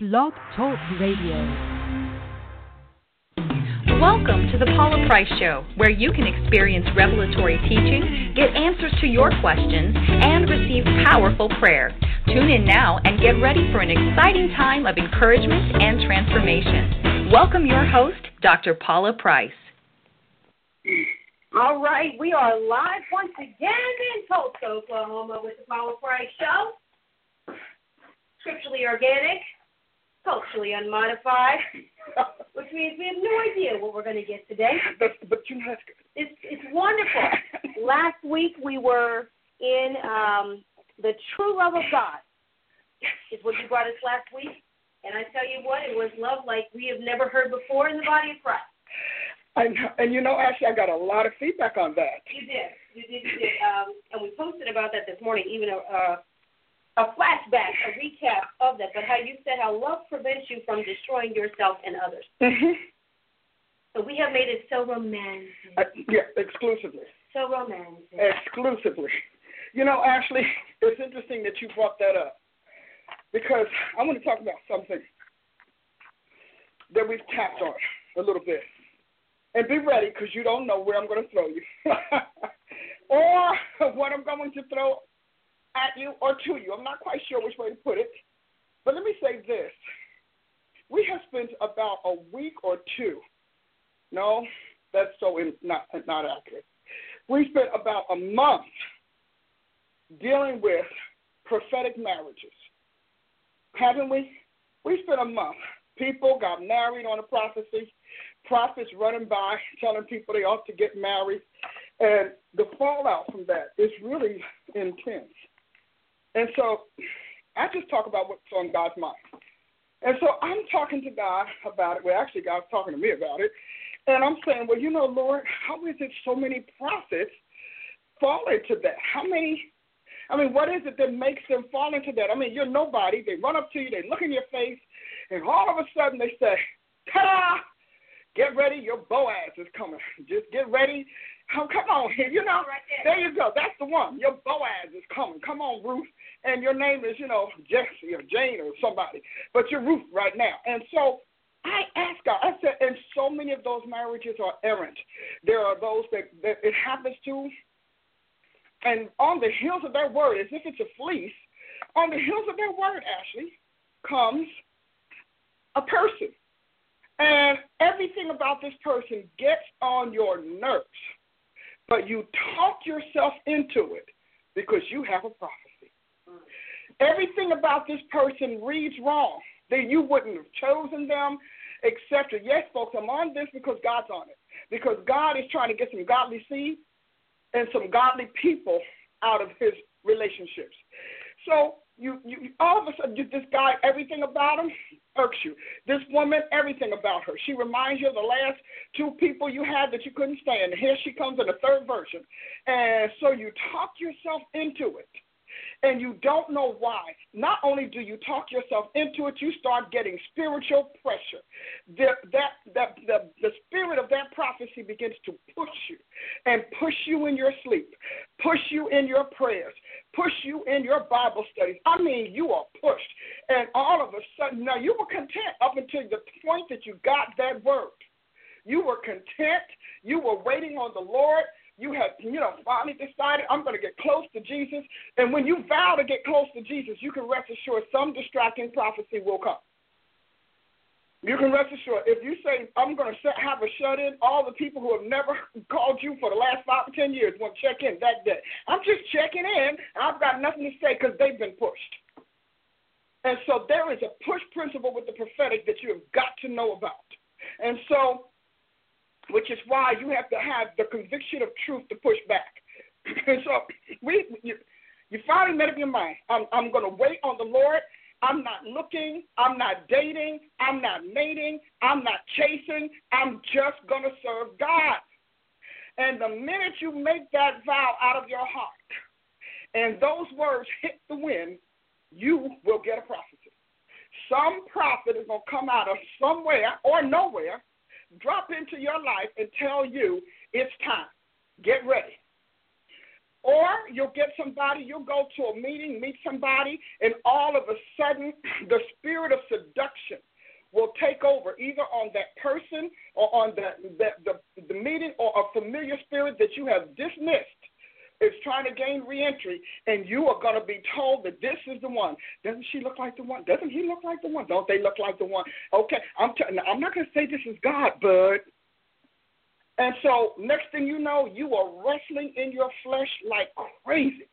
Blog Talk Radio. Welcome to the Paula Price Show, where you can experience revelatory teaching, get answers to your questions, and receive powerful prayer. Tune in now and get ready for an exciting time of encouragement and transformation. Welcome your host, Dr. Paula Price. All right, we are live once again in Tulsa, Oklahoma with the Paula Price Show. Scripturally organic, culturally unmodified, which means we have no idea what we're going to get today. But, but you know, It's it's wonderful. Last week we were in um, the true love of God. Is what you brought us last week, and I tell you what, it was love like we have never heard before in the body of Christ. and, and you know, actually, I got a lot of feedback on that. You did, you did, you did, um, and we posted about that this morning, even a. a a flashback, a recap of that, but how you said how love prevents you from destroying yourself and others. hmm So we have made it so romantic. Uh, yeah, exclusively. So romantic. Exclusively. You know, Ashley, it's interesting that you brought that up because I want to talk about something that we've tapped on a little bit. And be ready because you don't know where I'm going to throw you or what I'm going to throw at you or to you. I'm not quite sure which way to put it. But let me say this. We have spent about a week or two. No, that's so in, not not accurate. We spent about a month dealing with prophetic marriages. Haven't we? We spent a month. People got married on a prophecy. Prophets running by telling people they ought to get married. And the fallout from that is really intense. And so I just talk about what's on God's mind. And so I'm talking to God about it. Well, actually, God's talking to me about it. And I'm saying, well, you know, Lord, how is it so many prophets fall into that? How many? I mean, what is it that makes them fall into that? I mean, you're nobody. They run up to you, they look in your face, and all of a sudden they say, ta da! Get ready, your Boaz is coming. Just get ready. Oh, come on, you know. Right there. There you go. That's the one. Your Boaz is coming. Come on, Ruth. And your name is, you know, Jesse or Jane or somebody. But you're Ruth right now. And so I asked God, I said, and so many of those marriages are errant. There are those that, that it happens to, and on the heels of their word, as if it's a fleece, on the heels of their word, Ashley, comes a person. And everything about this person gets on your nerves. But you talk yourself into it because you have a prophecy. Everything about this person reads wrong. Then you wouldn't have chosen them, etc. Yes, folks, I'm on this because God's on it. Because God is trying to get some godly seed and some godly people out of his relationships. So you, you all of a sudden this guy, everything about him irks you. This woman, everything about her. She reminds you of the last two people you had that you couldn't stand. Here she comes in a third version. And so you talk yourself into it. And you don't know why. Not only do you talk yourself into it, you start getting spiritual pressure. The, that, that, the, the spirit of that prophecy begins to push you and push you in your sleep, push you in your prayers, push you in your Bible studies. I mean, you are pushed. And all of a sudden, now you were content up until the point that you got that word. You were content. You were waiting on the Lord. You have, you know, finally decided I'm going to get close to Jesus. And when you vow to get close to Jesus, you can rest assured some distracting prophecy will come. You can rest assured. If you say, I'm going to have a shut in, all the people who have never called you for the last five or 10 years want to check in that day. I'm just checking in, and I've got nothing to say because they've been pushed. And so there is a push principle with the prophetic that you have got to know about. And so which is why you have to have the conviction of truth to push back. so we, you, you finally made up your mind. I'm, I'm going to wait on the Lord. I'm not looking. I'm not dating. I'm not mating. I'm not chasing. I'm just going to serve God. And the minute you make that vow out of your heart and those words hit the wind, you will get a prophecy. Some prophet is going to come out of somewhere or nowhere drop into your life and tell you it's time. Get ready. Or you'll get somebody, you'll go to a meeting, meet somebody, and all of a sudden the spirit of seduction will take over either on that person or on the, the, the, the meeting or a familiar spirit that you have dismissed is trying to gain reentry, and you are going to be told that this is the one. Doesn't she look like the one? Doesn't he look like the one? Don't they look like the one? Okay, I'm t- I'm not going to say this is God, bud. And so next thing you know, you are wrestling in your flesh like crazy.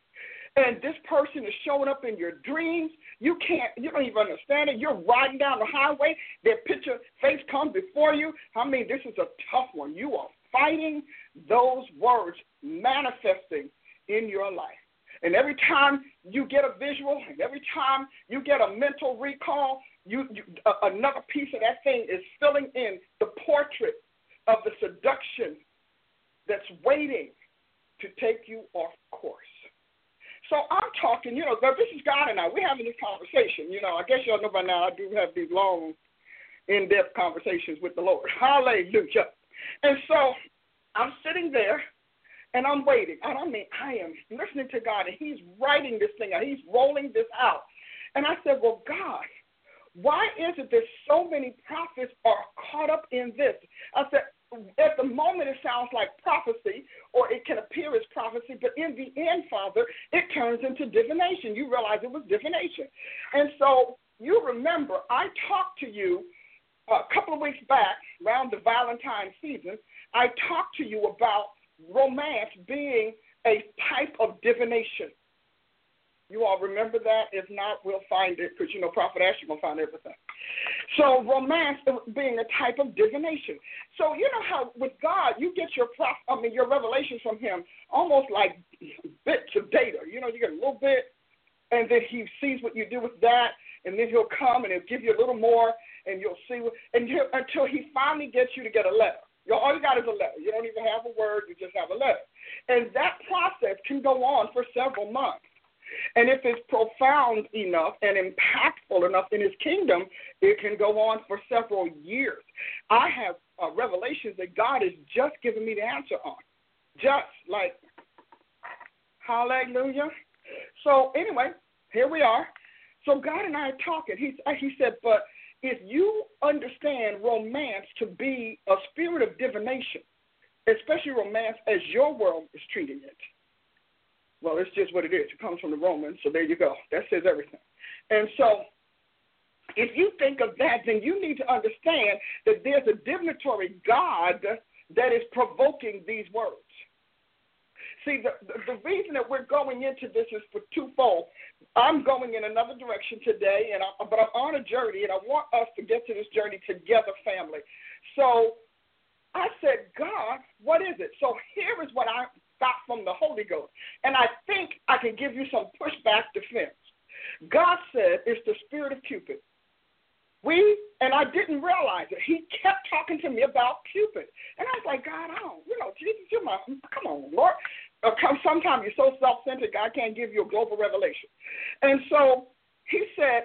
And this person is showing up in your dreams. You can't, you don't even understand it. You're riding down the highway. Their picture face comes before you. I mean, this is a tough one. You are fighting those words manifesting in your life. And every time you get a visual, and every time you get a mental recall, you, you uh, another piece of that thing is filling in the portrait of the seduction that's waiting to take you off course. So I'm talking, you know, this is God and I. We're having this conversation. You know, I guess y'all know by now I do have these long, in depth conversations with the Lord. Hallelujah. And so I'm sitting there and I'm waiting. And I mean, I am listening to God and He's writing this thing out, He's rolling this out. And I said, Well, God, why is it that so many prophets are caught up in this? I said, at the moment it sounds like prophecy or it can appear as prophecy, but in the end, Father, it turns into divination. You realize it was divination. And so you remember, I talked to you a couple of weeks back around the Valentine season. I talked to you about romance being a type of divination. You all remember that? If not, we'll find it because you know Prophet Ashley will find everything. So romance being a type of divination. So you know how with God you get your prof, I mean your revelations from Him almost like bits of data. You know, you get a little bit, and then He sees what you do with that, and then He'll come and He'll give you a little more, and you'll see what, and until He finally gets you to get a letter. All you got is a letter. You don't even have a word. You just have a letter, and that process can go on for several months. And if it's profound enough and impactful enough in his kingdom, it can go on for several years. I have uh, revelations that God has just given me the answer on. Just like, hallelujah. So, anyway, here we are. So, God and I are talking. He, uh, he said, but if you understand romance to be a spirit of divination, especially romance as your world is treating it, well, it's just what it is. It comes from the Romans, so there you go. That says everything. And so, if you think of that, then you need to understand that there's a divinatory God that is provoking these words. See, the, the, the reason that we're going into this is for twofold. I'm going in another direction today, and I, but I'm on a journey, and I want us to get to this journey together, family. So I said, God, what is it? So here is what I got from the Holy Ghost. And I think I can give you some pushback defense. God said it's the spirit of Cupid. We, and I didn't realize it. He kept talking to me about Cupid. And I was like, God, I don't, you know, Jesus, you're my, come on, Lord. Uh, sometimes you're so self centered, God can't give you a global revelation. And so he said,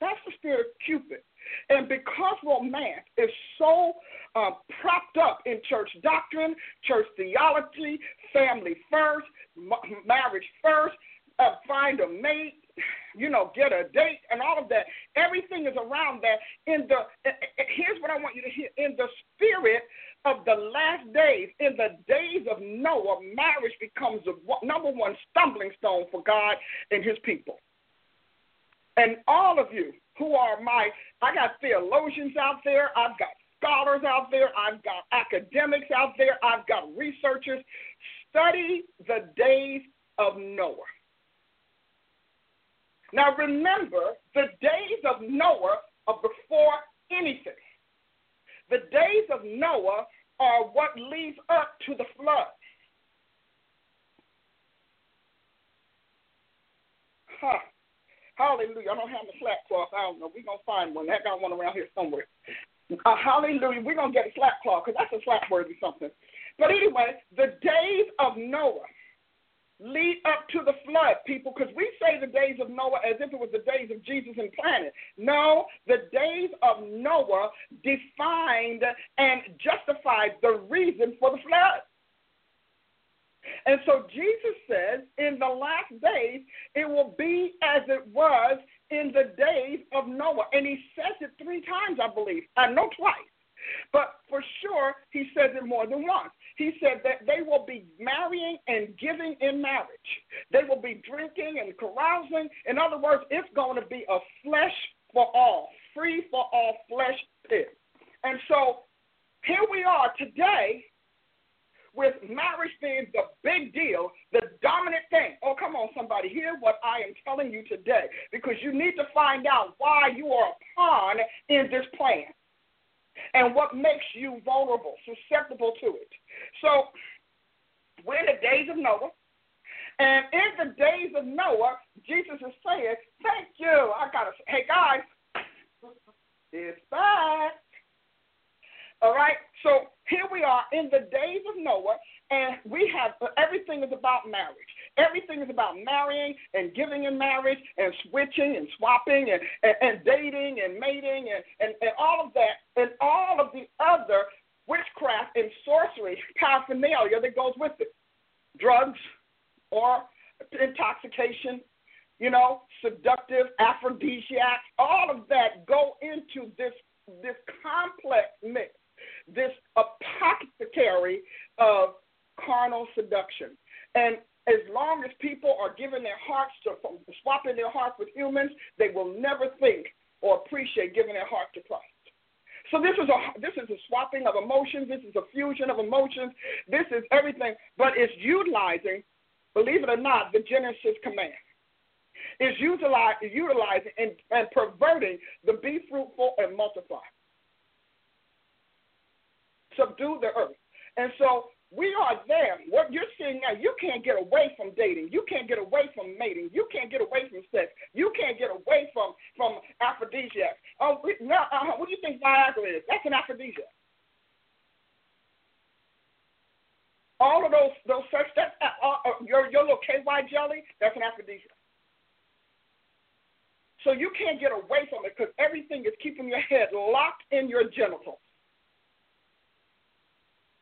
that's the spirit of Cupid. And because romance is so uh, propped up in church doctrine, church theology, family first, m- marriage first, uh, find a mate, you know, get a date, and all of that. Everything is around that. In the here's what I want you to hear: in the spirit of the last days, in the days of Noah, marriage becomes the number one stumbling stone for God and His people. And all of you who are my, I got theologians out there, I've got scholars out there, I've got academics out there, I've got researchers. Study the days of Noah. Now remember, the days of Noah are before anything. The days of Noah are what leads up to the flood. Huh. Hallelujah. I don't have the slap cloth. I don't know. We're going to find one. That got one around here somewhere. Uh, hallelujah. We're going to get a slap cloth because that's a slap worthy something. But anyway, the days of Noah lead up to the flood, people, because we say the days of Noah as if it was the days of Jesus and planet. No, the days of Noah defined and justified the reason for the flood. And so Jesus says, in the last days, it will be as it was in the days of Noah. And he says it three times, I believe. I know twice. But for sure, he says it more than once. He said that they will be marrying and giving in marriage. They will be drinking and carousing. In other words, it's going to be a flesh for all, free for all flesh pit. And so here we are today with marriage being the big deal, the dominant thing. Oh, come on, somebody, hear what I am telling you today because you need to find out why you are a pawn in this plan and what makes you vulnerable, susceptible to it. So, we're in the days of Noah. And in the days of Noah, Jesus is saying, Thank you. I got to say, hey, guys, it's back. All right, so here we are in the days of Noah, and we have everything is about marriage. Everything is about marrying and giving in marriage and switching and swapping and, and, and dating and mating and, and, and all of that and all of the other witchcraft and sorcery paraphernalia that goes with it. Drugs or intoxication, you know, seductive aphrodisiacs, all of that go into this this complex mix this apothecary of carnal seduction. And as long as people are giving their hearts to swapping their hearts with humans, they will never think or appreciate giving their heart to Christ. So this is a this is a swapping of emotions. This is a fusion of emotions. This is everything, but it's utilizing, believe it or not, the Genesis command. Is utilizing, utilizing and, and perverting the be fruitful and multiply subdue the earth. And so we are there. What you're seeing now, you can't get away from dating. You can't get away from mating. You can't get away from sex. You can't get away from from aphrodisiacs. Oh, now, uh, what do you think Viagra is? That's an aphrodisiac. All of those those sex that's uh, uh, uh your your little KY jelly. That's an aphrodisiac. So you can't get away from it because everything is keeping your head locked in your genitals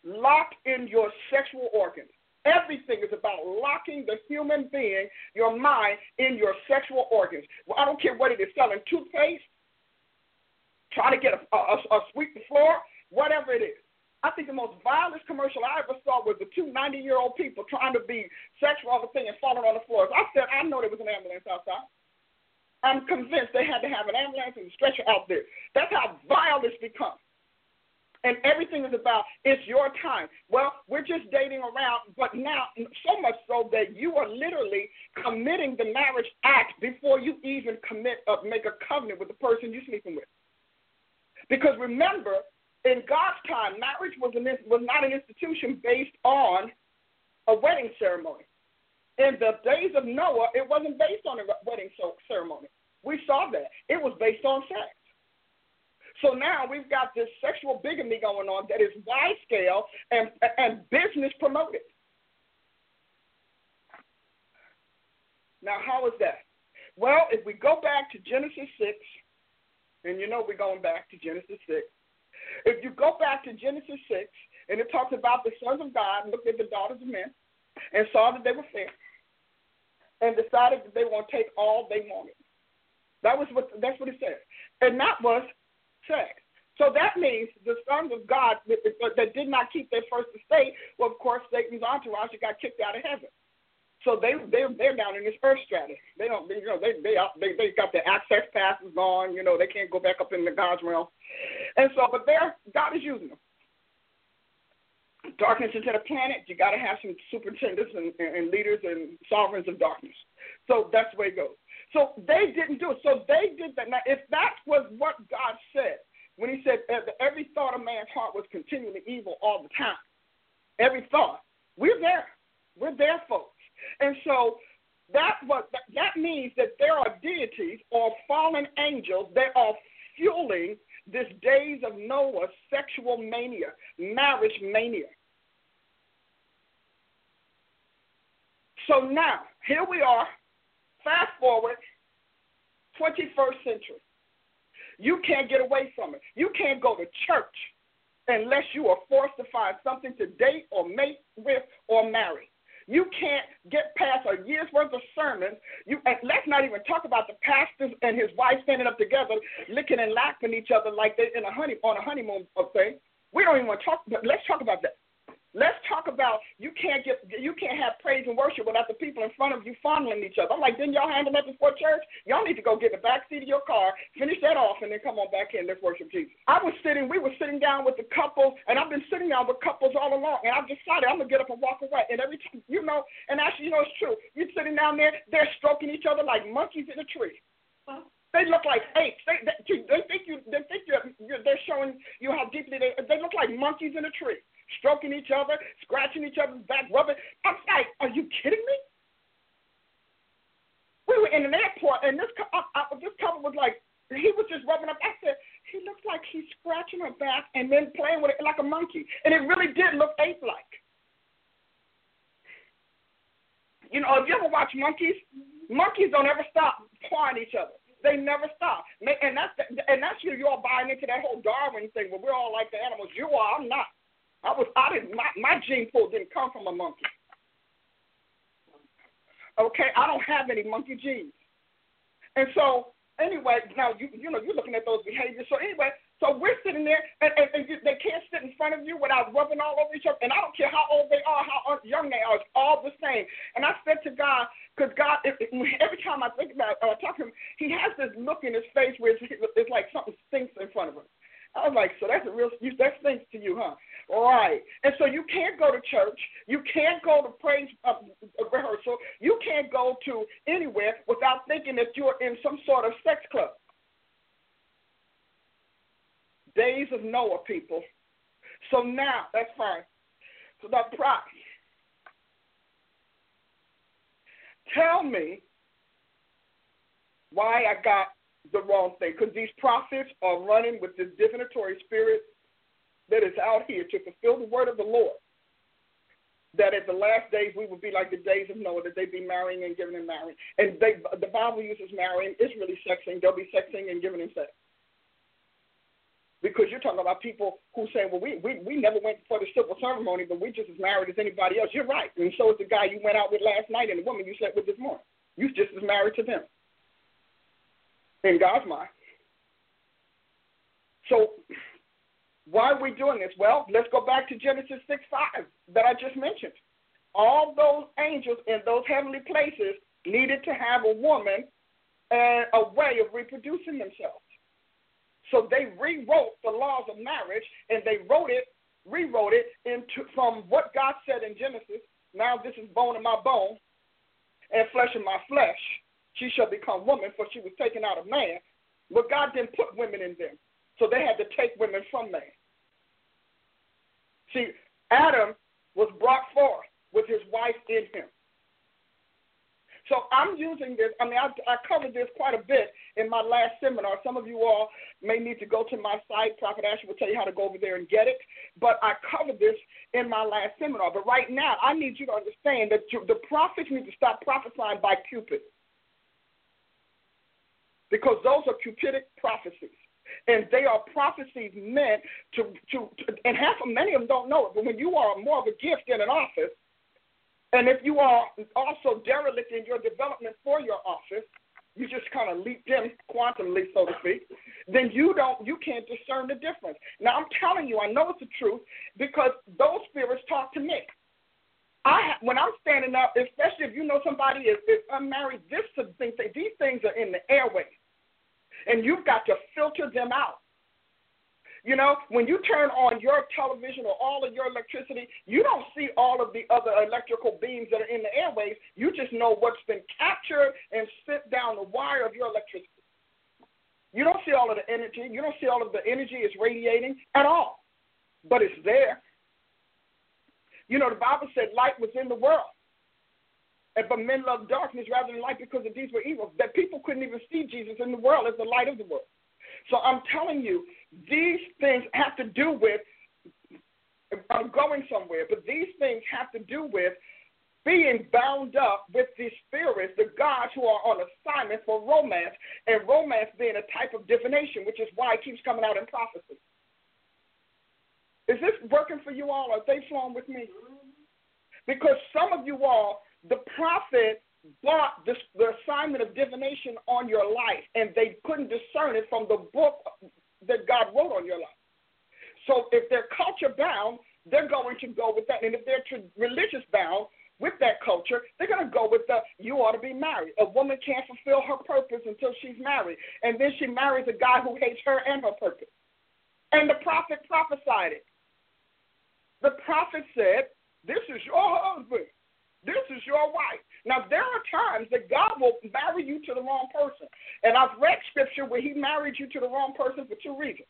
locked in your sexual organs. Everything is about locking the human being, your mind, in your sexual organs. Well, I don't care what it is selling toothpaste, trying to get a, a, a sweep the floor, whatever it is. I think the most vilest commercial I ever saw was the two 90 year old people trying to be sexual all the thing and falling on the floors. I said, I know there was an ambulance outside. I'm convinced they had to have an ambulance and stretcher out there. That's how vile it's become and everything is about it's your time. Well, we're just dating around, but now so much so that you are literally committing the marriage act before you even commit uh, make a covenant with the person you're sleeping with. Because remember, in God's time, marriage was an, was not an institution based on a wedding ceremony. In the days of Noah, it wasn't based on a wedding ceremony. We saw that. It was based on sex. So now we've got this sexual bigamy going on that is wide scale and, and business promoted. Now, how is that? Well, if we go back to Genesis 6, and you know we're going back to Genesis 6. If you go back to Genesis 6, and it talks about the sons of God looked at the daughters of men and saw that they were fair and decided that they want to take all they wanted. That was what that's what it said. And that was sex. So that means the sons of God that, did not keep their first estate, well, of course, Satan's entourage got kicked out of heaven. So they they they're down in this earth strata. They don't you know they they they they got their access passes on. You know they can't go back up in the God's realm, and so but there God is using them. Darkness into the planet. You got to have some superintendents and, and leaders and sovereigns of darkness. So that's the way it goes. So they didn't do it. So they did that. Now, if that was what God said, when He said every thought of man's heart was continually evil all the time, every thought, we're there. We're there, folks. And so that what that means that there are deities or fallen angels that are fueling this days of Noah sexual mania, marriage mania. So now, here we are Fast forward, 21st century. You can't get away from it. You can't go to church unless you are forced to find something to date or mate with or marry. You can't get past a year's worth of sermons. You and let's not even talk about the pastors and his wife standing up together, licking and lapping each other like they're in a honey on a honeymoon thing. We don't even want to talk. But let's talk about that. About you can't get you can't have praise and worship without the people in front of you fondling each other. I'm like, didn't y'all handle that before church? Y'all need to go get the back seat of your car, finish that off, and then come on back in. Let's worship Jesus. I was sitting, we were sitting down with the couple, and I've been sitting down with couples all along, and I've decided I'm gonna get up and walk away. And every time, you know, and actually, you know, it's true. You're sitting down there, they're stroking each other like monkeys in a tree. They look like apes. They, they, they think you. They think you're, you're. They're showing you how deeply they. They look like monkeys in a tree stroking each other, scratching each other's back, rubbing. I'm like, are you kidding me? We were in an airport, and this uh, uh, this couple was like, he was just rubbing up. I said, he looks like he's scratching her back and then playing with it like a monkey, and it really did look ape-like. You know, if you ever watch monkeys, monkeys don't ever stop pawing each other. They never stop. And that's and that's you. You're all buying into that whole Darwin thing where we're all like the animals. You are. I'm not. I was I didn't my, my gene pool didn't come from a monkey. Okay, I don't have any monkey genes. And so anyway, now you you know you're looking at those behaviors. So anyway, so we're sitting there and, and, and you, they can't sit in front of you without rubbing all over each other. And I don't care how old they are, how young they are, it's all the same. And I said to God, because God, it, it, every time I think about or I talk to him, he has this look in his face where it's, it's like something stinks in front of him. I was like, so that's a real, that stinks to you, huh? Right. And so you can't go to church. You can't go to praise uh, rehearsal. You can't go to anywhere without thinking that you're in some sort of sex club. Days of Noah, people. So now, that's fine. So that pride. Tell me why I got the wrong thing. Because these prophets are running with this divinatory spirit that is out here to fulfill the word of the Lord. That at the last days we will be like the days of Noah, that they be marrying and giving and marrying. And they, the Bible uses marrying, is really sexing. They'll be sexing and giving and sex. Because you're talking about people who say, well, we, we, we never went for the civil ceremony, but we just as married as anybody else. You're right. And so is the guy you went out with last night and the woman you slept with this morning. You're just as married to them in God's mind. So why are we doing this? Well, let's go back to Genesis 6 5 that I just mentioned. All those angels in those heavenly places needed to have a woman and a way of reproducing themselves. So they rewrote the laws of marriage and they wrote it, rewrote it into from what God said in Genesis. Now this is bone of my bone and flesh of my flesh. She shall become woman, for she was taken out of man. But God didn't put women in them. So they had to take women from man. See, Adam was brought forth with his wife in him. So I'm using this. I mean, I, I covered this quite a bit in my last seminar. Some of you all may need to go to my site. Prophet Ashley will tell you how to go over there and get it. But I covered this in my last seminar. But right now, I need you to understand that the prophets need to stop prophesying by Cupid. Because those are Cupidic prophecies and they are prophecies meant to, to, to and half of many of them don't know it, but when you are more of a gift in an office, and if you are also derelict in your development for your office, you just kind of leap them quantumly, so to speak, then you don't, you can't discern the difference. Now I'm telling you, I know it's the truth because those spirits talk to me. I when I'm standing up, especially if you know somebody is, is unmarried, this thing, these things are in the airways and you've got to filter them out. You know, when you turn on your television or all of your electricity, you don't see all of the other electrical beams that are in the airwaves. You just know what's been captured and sent down the wire of your electricity. You don't see all of the energy. You don't see all of the energy is radiating at all, but it's there. You know, the Bible said light was in the world. But men love darkness rather than light because the deeds were evil. That people couldn't even see Jesus in the world as the light of the world. So I'm telling you, these things have to do with I'm going somewhere, but these things have to do with being bound up with the spirits, the gods who are on assignment for romance, and romance being a type of divination, which is why it keeps coming out in prophecy. Is this working for you all? Are they flowing with me? Because some of you all, the prophet bought this, the assignment of divination on your life, and they couldn't discern it from the book that God wrote on your life. So if they're culture bound, they're going to go with that. And if they're religious bound with that culture, they're going to go with the you ought to be married. A woman can't fulfill her purpose until she's married. And then she marries a guy who hates her and her purpose. And the prophet prophesied it. The prophet said, This is your husband. This is your wife. Now, there are times that God will marry you to the wrong person. And I've read scripture where he married you to the wrong person for two reasons.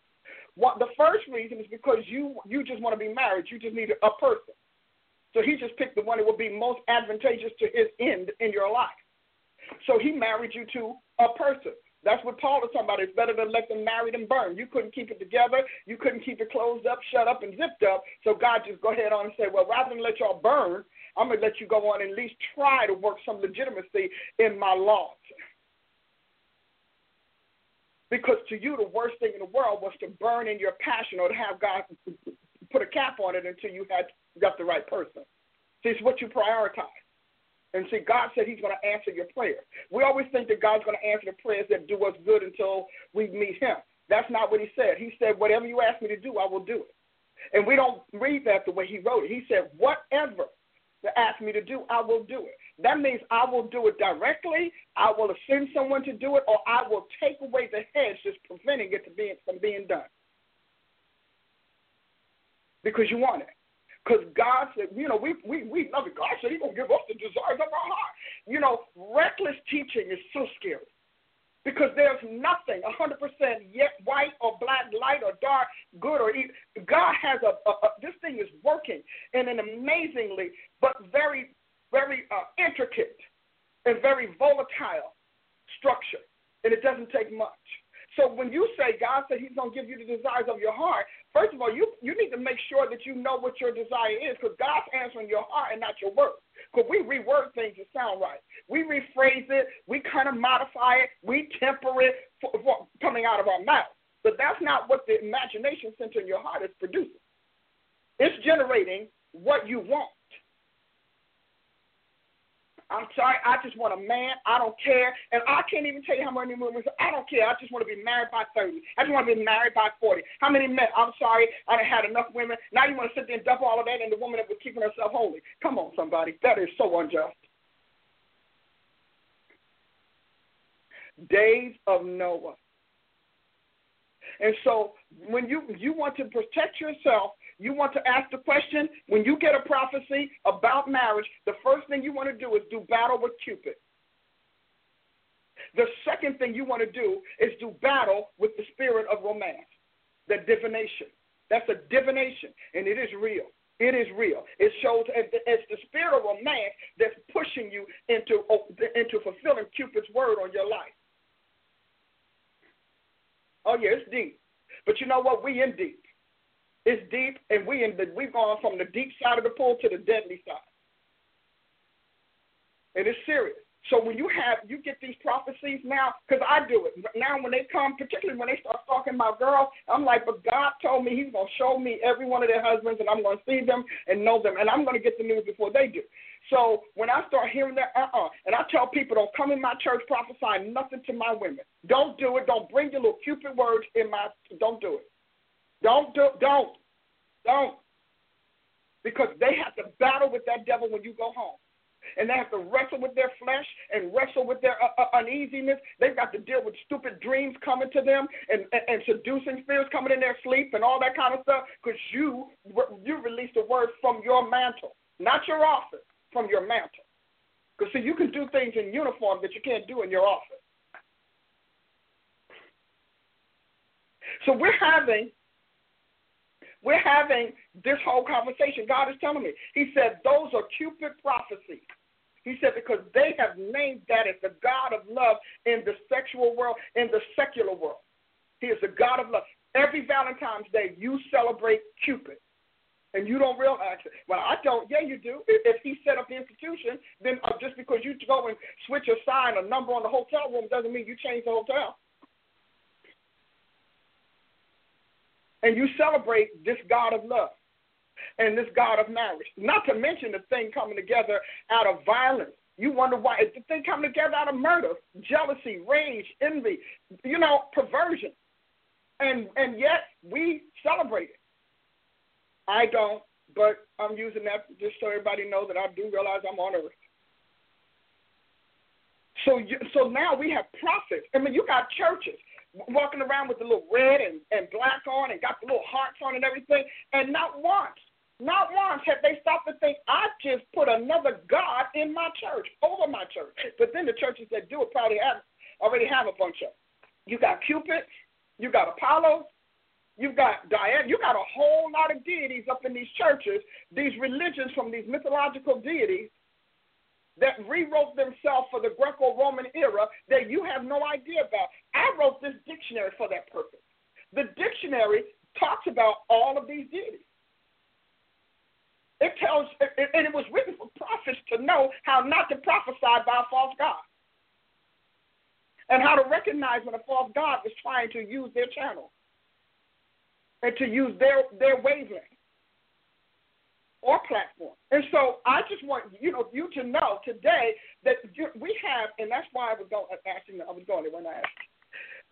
One, the first reason is because you you just want to be married. You just need a person. So he just picked the one that would be most advantageous to his end in your life. So he married you to a person. That's what Paul is talking about. It's better to let them marry than burn. You couldn't keep it together. You couldn't keep it closed up, shut up, and zipped up. So God just go ahead on and say, well, rather than let y'all burn, I'm going to let you go on and at least try to work some legitimacy in my laws. Because to you, the worst thing in the world was to burn in your passion or to have God put a cap on it until you had got the right person. See, it's what you prioritize. And see, God said He's going to answer your prayer. We always think that God's going to answer the prayers that do us good until we meet Him. That's not what He said. He said, Whatever you ask me to do, I will do it. And we don't read that the way He wrote it. He said, Whatever to ask me to do, I will do it. That means I will do it directly, I will send someone to do it, or I will take away the hedge that's preventing it from being done. Because you want it. Because God said, you know, we, we, we love it. God said He's going to give us the desires of our heart. You know, reckless teaching is so scary because there's nothing 100% yet white or black, light or dark, good or evil. God has a, a, a, this thing is working in an amazingly but very, very uh, intricate and very volatile structure, and it doesn't take much. So when you say God said He's going to give you the desires of your heart, first of all, you you need to make sure that you know what your desire is, because God's answering your heart and not your words. Because we reword things to sound right. We rephrase it, we kind of modify it, we temper it for, for coming out of our mouth. But that's not what the imagination center in your heart is producing. It's generating what you want. I'm sorry, I just want a man. I don't care. And I can't even tell you how many women say, I don't care. I just want to be married by 30. I just want to be married by 40. How many men? I'm sorry, I done had enough women. Now you want to sit there and dump all of that in the woman that was keeping herself holy. Come on, somebody. That is so unjust. Days of Noah. And so when you you want to protect yourself you want to ask the question when you get a prophecy about marriage, the first thing you want to do is do battle with Cupid. The second thing you want to do is do battle with the spirit of romance, the divination. That's a divination, and it is real. It is real. It shows it's the spirit of romance that's pushing you into, into fulfilling Cupid's word on your life. Oh, yeah, it's deep. But you know what? We in deep. It's deep, and we in the, we've gone from the deep side of the pool to the deadly side. And it's serious. So when you have you get these prophecies now, because I do it now when they come, particularly when they start talking about girls, I'm like, but God told me He's gonna show me every one of their husbands, and I'm gonna see them and know them, and I'm gonna get the news before they do. So when I start hearing that, uh-uh, and I tell people, don't come in my church prophesying nothing to my women. Don't do it. Don't bring your little cupid words in my. Don't do it. Don't do don't. Don't. Because they have to battle with that devil when you go home. And they have to wrestle with their flesh and wrestle with their uh, uh, uneasiness. They've got to deal with stupid dreams coming to them and, and, and seducing fears coming in their sleep and all that kind of stuff because you, you released a word from your mantle, not your office, from your mantle. Because, see, you can do things in uniform that you can't do in your office. So we're having we're having this whole conversation. God is telling me. He said, those are Cupid prophecies. He said, because they have named that as the God of love in the sexual world, in the secular world. He is the God of love. Every Valentine's Day, you celebrate Cupid. And you don't realize it. Well, I don't. Yeah, you do. If he set up the institution, then uh, just because you go and switch a sign, a number on the hotel room, doesn't mean you change the hotel. And you celebrate this God of love. and this God of marriage. Not to mention the thing coming together out of violence. You wonder why it's the thing coming together out of murder, jealousy, rage, envy, you know, perversion. And and yet we celebrate it. I don't, but I'm using that just so everybody knows that I do realize I'm on earth. So you, so now we have prophets. I mean, you got churches walking around with the little red and, and black on and got the little hearts on and everything, and not once, not once have they stopped to think, I just put another God in my church, over my church. But then the churches that do it probably have already have a bunch of. You got Cupid, you got Apollo, You've got Diana. You got a whole lot of deities up in these churches, these religions from these mythological deities that rewrote themselves for the Greco Roman era that you have no idea about. I wrote this dictionary for that purpose. The dictionary talks about all of these deities. It tells, and it was written for prophets to know how not to prophesy by a false God and how to recognize when a false God is trying to use their channel and to use their, their wavelength or platform. And so I just want you know you to know today that we have, and that's why I was going. Uh, Actually, I was going there when I asked.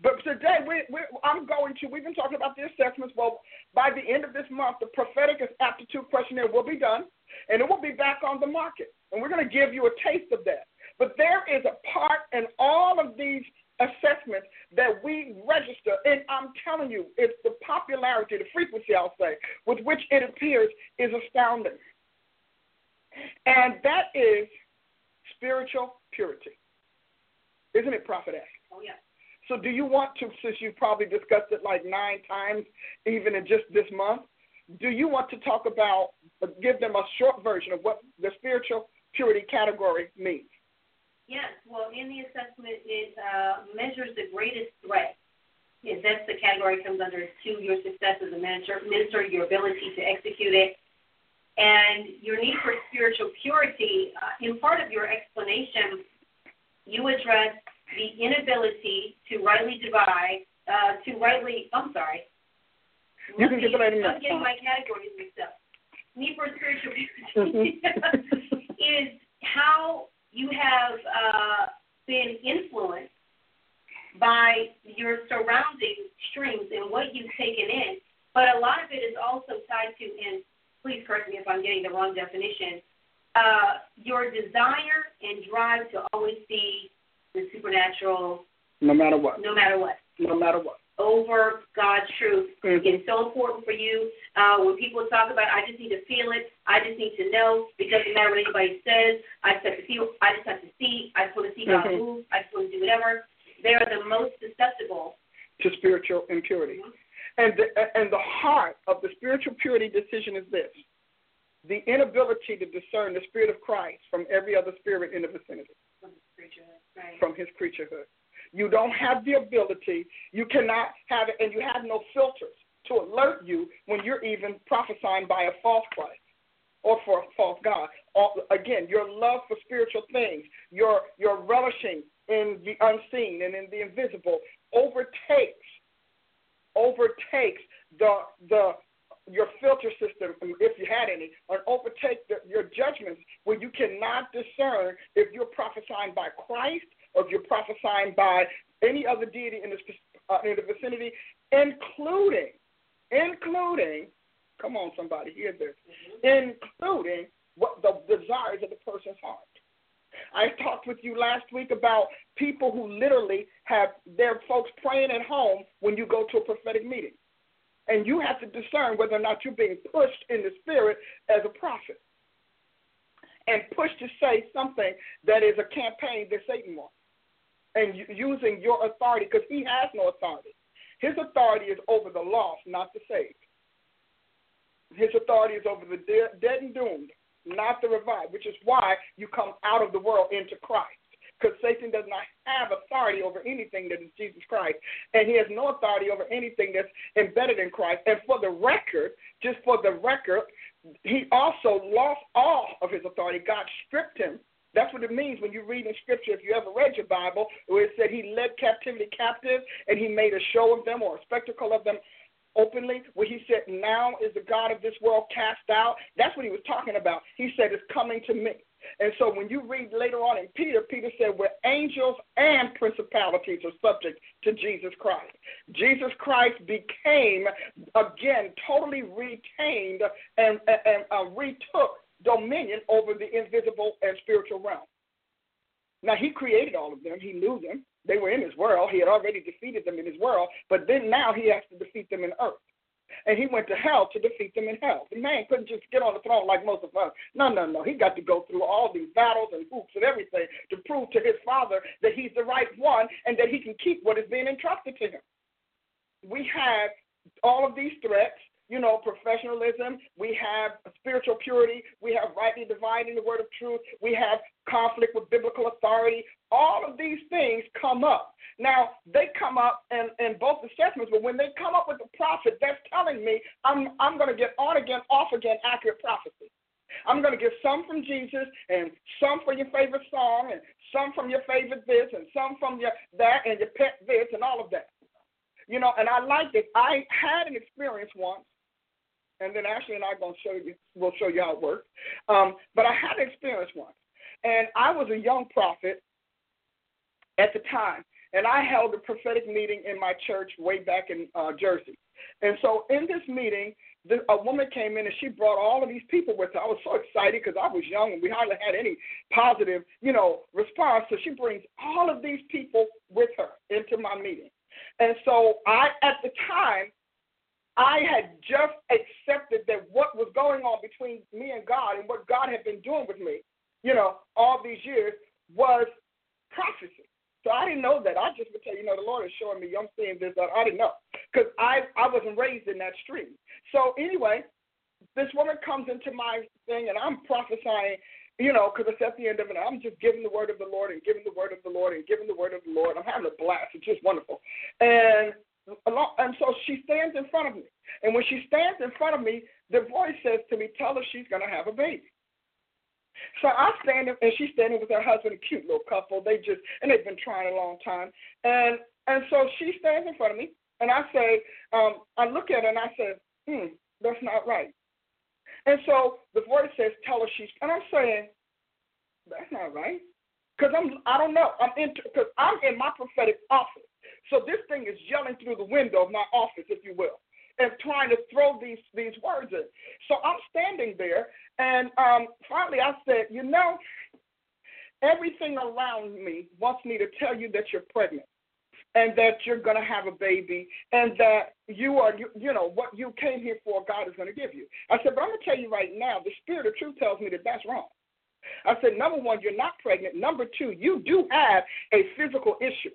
But today we, we, I'm going to. We've been talking about the assessments. Well, by the end of this month, the prophetic aptitude questionnaire will be done, and it will be back on the market. And we're going to give you a taste of that. But there is a part in all of these assessments that we register. And I'm telling you, it's the popularity, the frequency, I'll say, with which it appears is astounding. And that is spiritual purity. Isn't it, Prophet Oh, yeah. So, do you want to, since you've probably discussed it like nine times, even in just this month, do you want to talk about, give them a short version of what the spiritual purity category means? Yes, well, in the assessment, it uh, measures the greatest threat. Yes, that's the category it comes under to your success as a minister, minister, your ability to execute it, and your need for spiritual purity. Uh, in part of your explanation, you address the inability to rightly divide, uh, to rightly, I'm sorry. You can that I'm getting my categories mixed up. Need for spiritual purity is how you have uh, been influenced by your surrounding streams and what you've taken in. But a lot of it is also tied to, and please correct me if I'm getting the wrong definition, uh, your desire and drive to always see the supernatural. No matter what. No matter what. No matter what over God's truth. Mm-hmm. It's so important for you. Uh, when people talk about, I just need to feel it. I just need to know. It doesn't matter what anybody says. I just have to feel. I just have to see. I just want to see God mm-hmm. move. I just want to do whatever. They are the most susceptible to spiritual impurity. Mm-hmm. And the, and the heart of the spiritual purity decision is this the inability to discern the spirit of Christ from every other spirit in the vicinity. From his creaturehood. Right. From his creaturehood. You don't have the ability. You cannot have it, and you have no filters to alert you when you're even prophesying by a false Christ or for a false God. Again, your love for spiritual things, your your relishing in the unseen and in the invisible overtakes overtakes the the your filter system, if you had any, and overtake the, your judgments where you cannot discern if you're prophesying by Christ or if you're prophesying by any other deity in the, uh, in the vicinity, including, including, come on, somebody, hear this, mm-hmm. including what the desires of the person's heart. I talked with you last week about people who literally have their folks praying at home when you go to a prophetic meeting. And you have to discern whether or not you're being pushed in the spirit as a prophet and pushed to say something that is a campaign that Satan wants and using your authority because he has no authority. His authority is over the lost, not the saved. His authority is over the dead and doomed, not the revived, which is why you come out of the world into Christ. Because Satan does not have authority over anything that is Jesus Christ, and he has no authority over anything that's embedded in Christ. And for the record, just for the record, he also lost all of his authority. God stripped him that's what it means when you read in Scripture. If you ever read your Bible, where it said He led captivity captive and He made a show of them or a spectacle of them. openly, where he said, Now is the God of this world cast out. That's what he was talking about. He said, It's coming to me. And so when you read later on in Peter, Peter said, Where angels and principalities are subject to Jesus Christ. Jesus Christ became, again, totally retained and, and, and uh, retook dominion over the invisible and spiritual realm. Now, he created all of them, he knew them. They were in his world. He had already defeated them in his world, but then now he has to defeat them in earth. And he went to hell to defeat them in hell. The man couldn't just get on the throne like most of us. No, no, no. He got to go through all these battles and hoops and everything to prove to his father that he's the right one and that he can keep what is being entrusted to him. We have all of these threats you know, professionalism. We have spiritual purity. We have rightly dividing the word of truth. We have conflict with biblical authority. All of these things come up. Now, they come up in, in both assessments, but when they come up with the prophet, that's telling me I'm, I'm going to get on again, off again, accurate prophecy. I'm going to get some from Jesus and some from your favorite song and some from your favorite this and some from your that and your pet this and all of that. You know, and I like it. I had an experience once and then Ashley and I are to show you, we'll show you how it works. Um, but I had an experience once, and I was a young prophet at the time, and I held a prophetic meeting in my church way back in uh, Jersey. And so in this meeting, the, a woman came in and she brought all of these people with her. I was so excited because I was young and we hardly had any positive, you know, response. So she brings all of these people with her into my meeting. And so I, at the time, I had just accepted that what was going on between me and God and what God had been doing with me, you know, all these years was prophecy. So I didn't know that. I just would tell you, you know, the Lord is showing me, I'm seeing this. I didn't know because I, I wasn't raised in that stream. So anyway, this woman comes into my thing and I'm prophesying, you know, because it's at the end of it. I'm just giving the word of the Lord and giving the word of the Lord and giving the word of the Lord. I'm having a blast. It's just wonderful. And and so she stands in front of me. And when she stands in front of me, the voice says to me, Tell her she's going to have a baby. So I stand and she's standing with her husband, a cute little couple. They just and they've been trying a long time. And and so she stands in front of me, and I say, um, I look at her and I say, Hmm, that's not right. And so the voice says, Tell her she's, and I'm saying, that's not right, because I'm I don't know. I'm in because I'm in my prophetic office. So this thing is yelling through the window of my office, if you will, and trying to throw these these words in. So I'm standing there, and um, finally I said, you know, everything around me wants me to tell you that you're pregnant and that you're going to have a baby and that you are, you, you know, what you came here for, God is going to give you. I said, but I'm going to tell you right now, the spirit of truth tells me that that's wrong. I said, number one, you're not pregnant. Number two, you do have a physical issue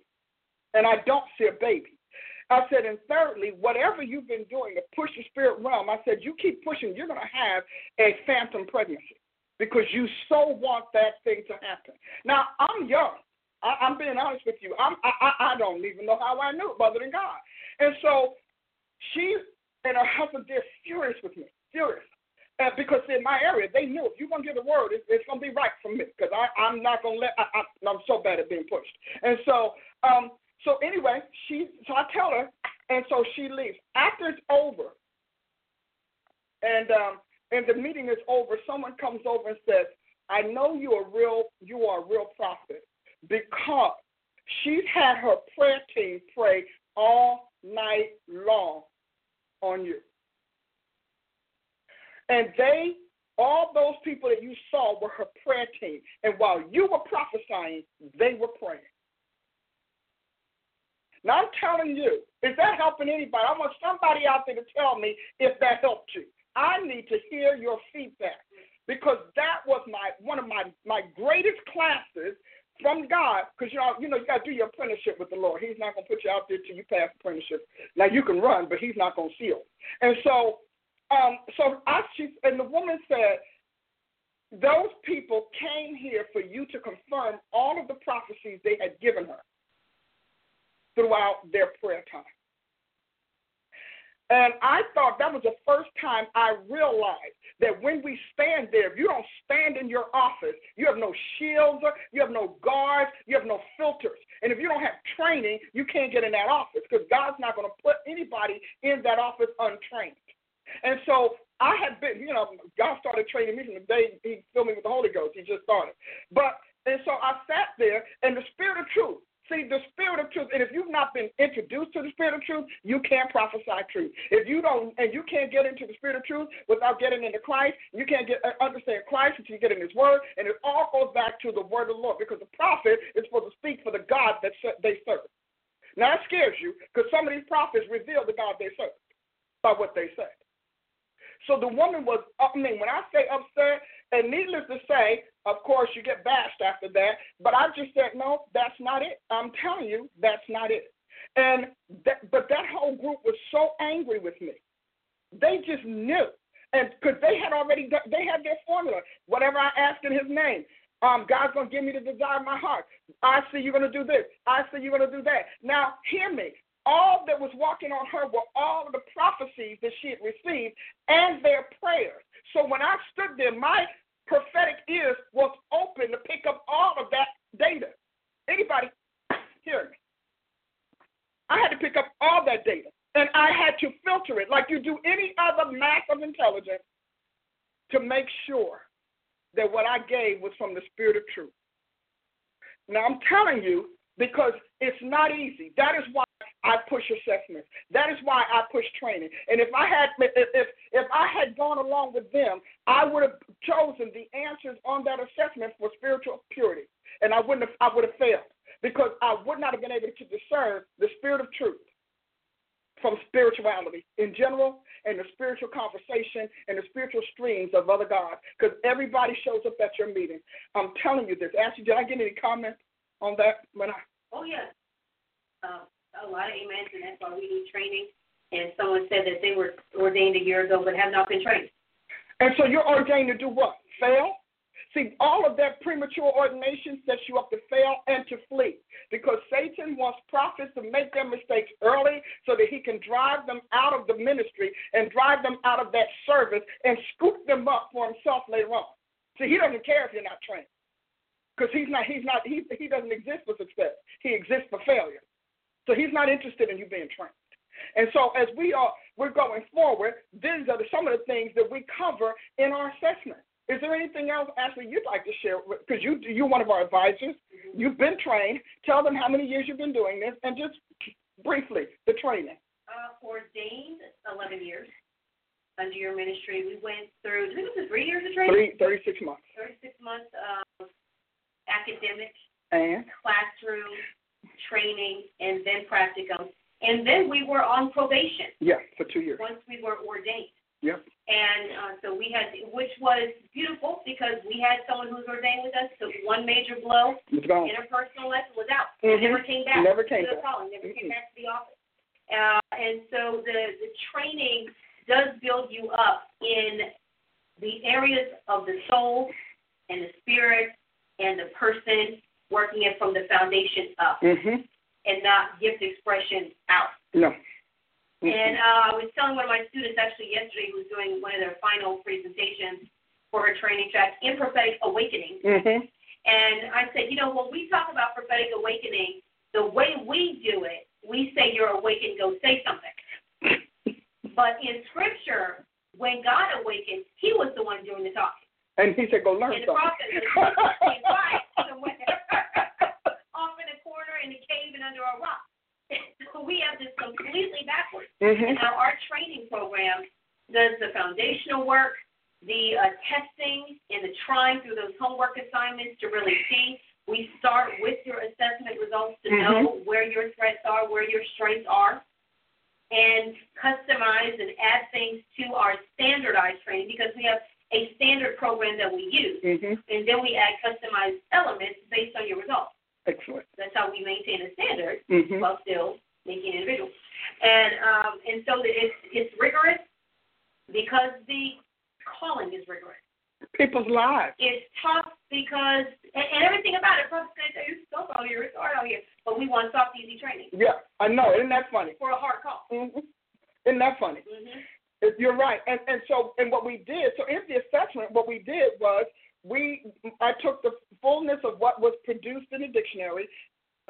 and I don't see a baby. I said, and thirdly, whatever you've been doing to push the spirit realm, I said, you keep pushing, you're going to have a phantom pregnancy because you so want that thing to happen. Now, I'm young. I, I'm being honest with you. I'm, I, I don't even know how I knew it other than God. And so she and her husband, they're furious with me, furious. Uh, because in my area, they knew if you're going to give the word, it's, it's going to be right for me because I'm not going to let, I, I, I'm so bad at being pushed. And so um, so anyway, she so I tell her, and so she leaves. After it's over, and um, and the meeting is over, someone comes over and says, "I know you are real. You are a real prophet because she's had her prayer team pray all night long on you, and they." All those people that you saw were her prayer team. And while you were prophesying, they were praying. Now I'm telling you, is that helping anybody? I want somebody out there to tell me if that helped you. I need to hear your feedback because that was my one of my my greatest classes from God. Because you know you know you got to do your apprenticeship with the Lord. He's not going to put you out there till you pass apprenticeship. Now you can run, but He's not going to seal. And so, um, so I she and the woman said. Those people came here for you to confirm all of the prophecies they had given her throughout their prayer time. And I thought that was the first time I realized that when we stand there, if you don't stand in your office, you have no shields, you have no guards, you have no filters. And if you don't have training, you can't get in that office because God's not going to put anybody in that office untrained. And so I had been, you know, God started training me from the day He filled me with the Holy Ghost. He just started. But, and so I sat there, and the Spirit of truth, See, the spirit of truth, and if you've not been introduced to the spirit of truth, you can't prophesy truth. If you don't, and you can't get into the spirit of truth without getting into Christ, you can't get uh, understand Christ until you get in His Word, and it all goes back to the Word of the Lord because the prophet is supposed to speak for the God that they serve. Now that scares you because some of these prophets reveal the God they serve by what they say. So the woman was, I mean, when I say upset, and needless to say, of course, you get bashed after that. But I just said, no, that's not it. I'm telling you, that's not it. And that, but that whole group was so angry with me. They just knew, and because they had already, done, they had their formula. Whatever I ask in His name, um, God's gonna give me the desire of my heart. I see you're gonna do this. I see you're gonna do that. Now, hear me all that was walking on her were all the prophecies that she had received and their prayers. So when I stood there, my prophetic ears was open to pick up all of that data. Anybody hear me? I had to pick up all that data. And I had to filter it like you do any other mass of intelligence to make sure that what I gave was from the spirit of truth. Now I'm telling you because it's not easy. That is why I push assessments. That is why I push training. And if I had if if, if I had gone along with them, I would have chosen the answers on that assessment for spiritual purity, and I wouldn't have I would have failed because I would not have been able to discern the spirit of truth from spirituality in general and the spiritual conversation and the spiritual streams of other gods because everybody shows up at your meeting. I'm telling you this. Ashley, did I get any comment on that when I? Oh yes. Uh, a lot of amens, and that's why we need training. And someone said that they were ordained a year ago but have not been trained. And so you're ordained to do what? Fail? See, all of that premature ordination sets you up to fail and to flee because Satan wants prophets to make their mistakes early so that he can drive them out of the ministry and drive them out of that service and scoop them up for himself later on. See, he doesn't care if you're not trained because he's not, he's not, he, he doesn't exist for success. He exists for failure. So he's not interested in you being trained. And so as we are we're going forward, these are the, some of the things that we cover in our assessment. Is there anything else, Ashley, you'd like to share? Because you you're one of our advisors. Mm-hmm. You've been trained. Tell them how many years you've been doing this, and just briefly the training. Uh, ordained 11 years under your ministry. We went through. I think it was three years of training. Three, 36 months. 36 months of academic and classroom training, and then practicum. And then we were on probation. Yeah, for two years. Once we were ordained. Yep. And uh, so we had, which was beautiful because we had someone who was ordained with us. So one major blow, interpersonal lesson was out. Mm-hmm. Never came back. Never came to back. the calling. Never mm-hmm. came back to the office. Uh, and so the the training does build you up in the areas of the soul and the spirit and the person working it from the foundation up mm-hmm. and not gift expression out. No. Mm-hmm. And uh, I was telling one of my students actually yesterday who was doing one of their final presentations for her training track in prophetic awakening. Mm-hmm. And I said, you know, when we talk about prophetic awakening, the way we do it, we say you're awakened, go say something. but in scripture, when God awakened, he was the one doing the talking. And he said, go learn the something. process, quiet somewhere, off in a corner in a cave and under a rock. So we have this completely backwards. Mm-hmm. Now, our training program does the foundational work, the uh, testing, and the trying through those homework assignments to really see. We start with your assessment results to mm-hmm. know where your threats are, where your strengths are, and customize and add things to our standardized training because we have a standard program that we use, mm-hmm. and then we add customized elements based on your results. Excellent. That's how we maintain a standard mm-hmm. while still making individuals. And um, and so it's it's rigorous because the calling is rigorous. People's lives. It's tough because and, and everything about it. Probably say it's tough out here, it's hard out here, but we want soft, easy training. Yeah, I know. Isn't that funny? For a hard call. Mm-hmm. Isn't that funny? Mm-hmm. You're right. And and so and what we did, so in the assessment, what we did was we I took the fullness of what was produced in the dictionary,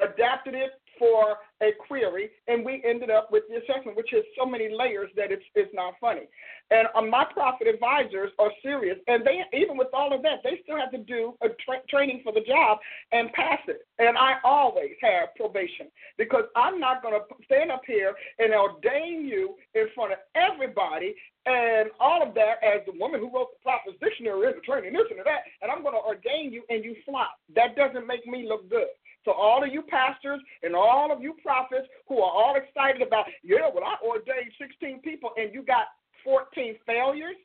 adapted it for a query, and we ended up with the assessment, which has so many layers that it's it's not funny. And uh, my prophet advisors are serious, and they even with all of that, they still have to do a tra- training for the job and pass it. And I always have probation because I'm not going to stand up here and ordain you in front of everybody and all of that as the woman who wrote the Prophet's Dictionary and the training this and that, and I'm going to ordain you and you flop. That doesn't make me look good. So all of you pastors and all of you prophets who are all excited about, yeah, well, I ordained 16 people and you got 14 failures,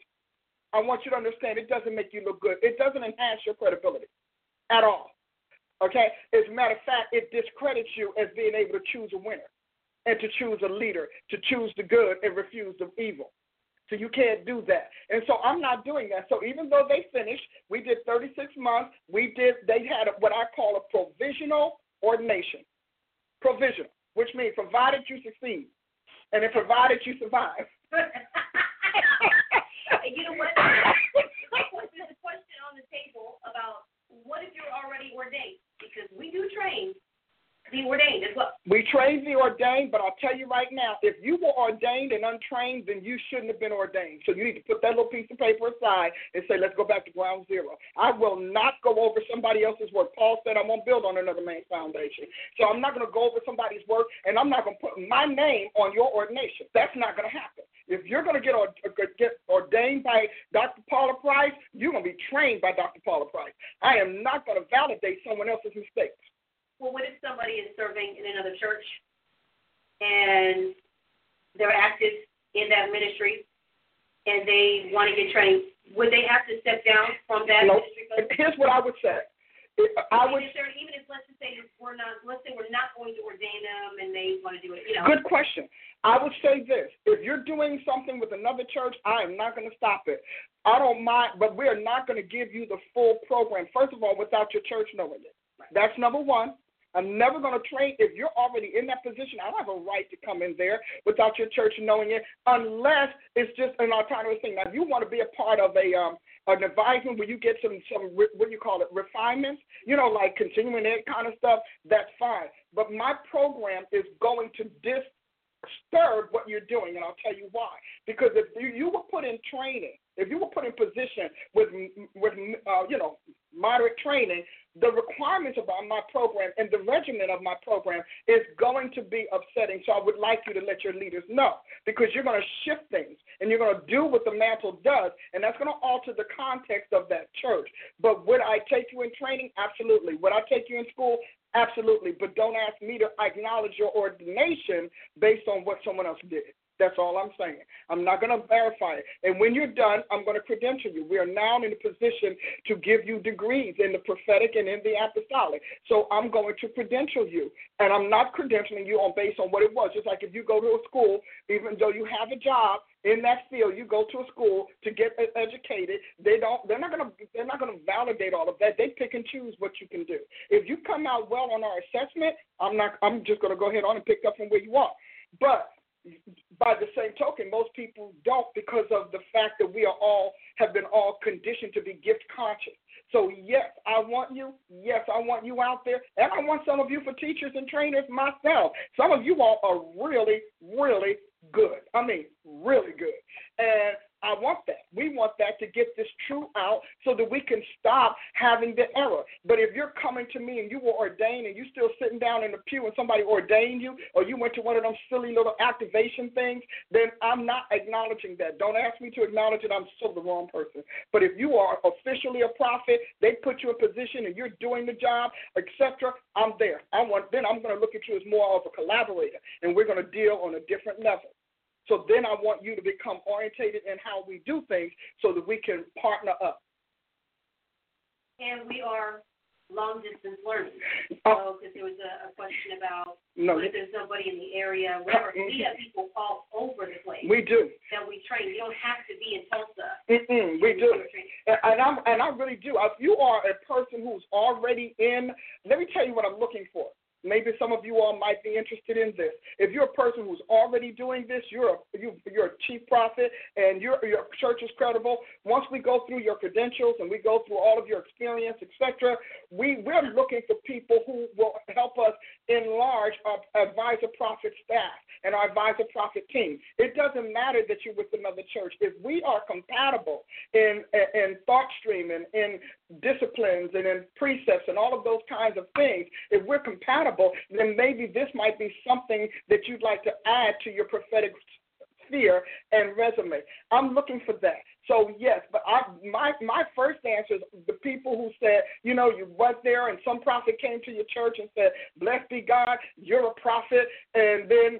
I want you to understand it doesn't make you look good. It doesn't enhance your credibility at all. Okay? As a matter of fact, it discredits you as being able to choose a winner and to choose a leader, to choose the good and refuse the evil. So you can't do that. And so I'm not doing that. So even though they finished, we did 36 months. We did. They had what I call a provisional ordination. Provisional, which means provided you succeed, and it provided you survive. you know what? Question on the table about what if you're already ordained? Because we do train be ordained as well. We train the ordained, but I'll tell you right now, if you were ordained and untrained, then you shouldn't have been ordained. So you need to put that little piece of paper aside and say, let's go back to ground zero. I will not go over somebody else's work. Paul said, I'm going to build on another man's foundation. So I'm not going to go over somebody's work, and I'm not going to put my name on your ordination. That's not going to happen. If you're going to get, get ordained by Dr. Paula Price, you're going to be trained by Dr. Paula Price. I am not going to validate someone else's mistakes well, what if somebody is serving in another church and they're active in that ministry and they want to get trained? Would they have to step down from that no. ministry? Here's what I would say. I would, there, even if let's just say we're not, let's say we're not going to ordain them and they want to do it, you know. Good question. I would say this: if you're doing something with another church, I am not going to stop it. I don't mind, but we are not going to give you the full program. First of all, without your church knowing it. Right. That's number one. I'm never going to train. If you're already in that position, I don't have a right to come in there without your church knowing it, unless it's just an autonomous thing. Now, if you want to be a part of a um, an advisement where you get some some what do you call it refinements, you know, like continuing ed kind of stuff, that's fine. But my program is going to disturb what you're doing, and I'll tell you why. Because if you, you were put in training, if you were put in position with with uh, you know moderate training, the requirements of my program and the regimen of my program is going to be upsetting. So I would like you to let your leaders know because you're going to shift things and you're going to do what the mantle does, and that's going to alter the context of that church. But would I take you in training? Absolutely. Would I take you in school? Absolutely. But don't ask me to acknowledge your ordination based on what someone else did. That's all I'm saying. I'm not going to verify it. And when you're done, I'm going to credential you. We are now in a position to give you degrees in the prophetic and in the apostolic. So I'm going to credential you. And I'm not credentialing you on based on what it was. Just like if you go to a school, even though you have a job in that field, you go to a school to get educated. They don't. They're not going to. They're not going to validate all of that. They pick and choose what you can do. If you come out well on our assessment, I'm not. I'm just going to go ahead on and pick up from where you are. But by the same token, most people don't because of the fact that we are all have been all conditioned to be gift conscious. So yes, I want you. Yes, I want you out there, and I want some of you for teachers and trainers myself. Some of you all are really, really good. I mean, really good. And I want that. We want that to get this true out so that we can stop having the error. But if you're coming to me and you were ordained and you're still sitting down in the pew and somebody ordained you or you went to one of them silly little activation things, then I'm not acknowledging that. Don't ask me to acknowledge it. I'm still the wrong person. But if you are officially a prophet, they put you in position and you're doing the job, etc., I'm there. I want then I'm going to look at you as more of a collaborator and we're going to deal on a different level. So then I want you to become orientated in how we do things so that we can partner up. And we are long distance learning. Uh, so, because there was a, a, question about no, if there's somebody in the area, wherever. we have people all over the place. We do. That we train. You don't have to be in Tulsa. Mm-mm, we do. And, and, i and I really do. If you are a person who's already in, let me tell you what I'm looking for. Maybe some of you all might be interested in this. If you're a person who's already doing this, you're a, you, you're a chief prophet and your your church is credible. Once we go through your credentials and we go through all of your experience, etc., we we're looking for people who will help us enlarge our advisor prophet staff and our advisor prophet team. It doesn't matter that you're with another church. If we are compatible in in thought stream and in disciplines and in precepts and all of those kinds of things, if we're compatible, then maybe this might be something that you'd like to add to your prophetic sphere and resume. I'm looking for that. So yes, but I, my my first answer is the people who said, you know, you went there and some prophet came to your church and said, "Blessed be God, you're a prophet," and then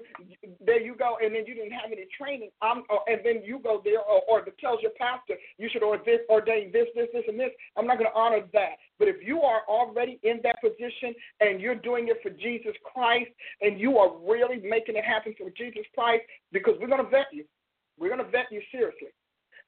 there you go, and then you didn't have any training. I'm, uh, and then you go there, or, or the tells your pastor you should ordain this, this, this, and this. I'm not going to honor that. But if you are already in that position and you're doing it for Jesus Christ, and you are really making it happen for Jesus Christ, because we're going to vet you, we're going to vet you seriously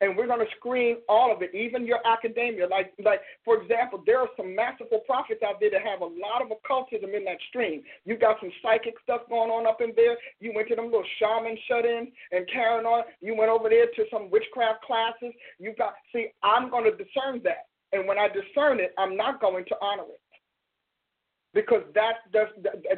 and we're going to screen all of it, even your academia. Like, like for example, there are some masterful prophets out there that have a lot of occultism in that stream. You got some psychic stuff going on up in there. You went to them little shaman shut-ins and carrying on. You went over there to some witchcraft classes. You got see, I'm going to discern that, and when I discern it, I'm not going to honor it because that's that's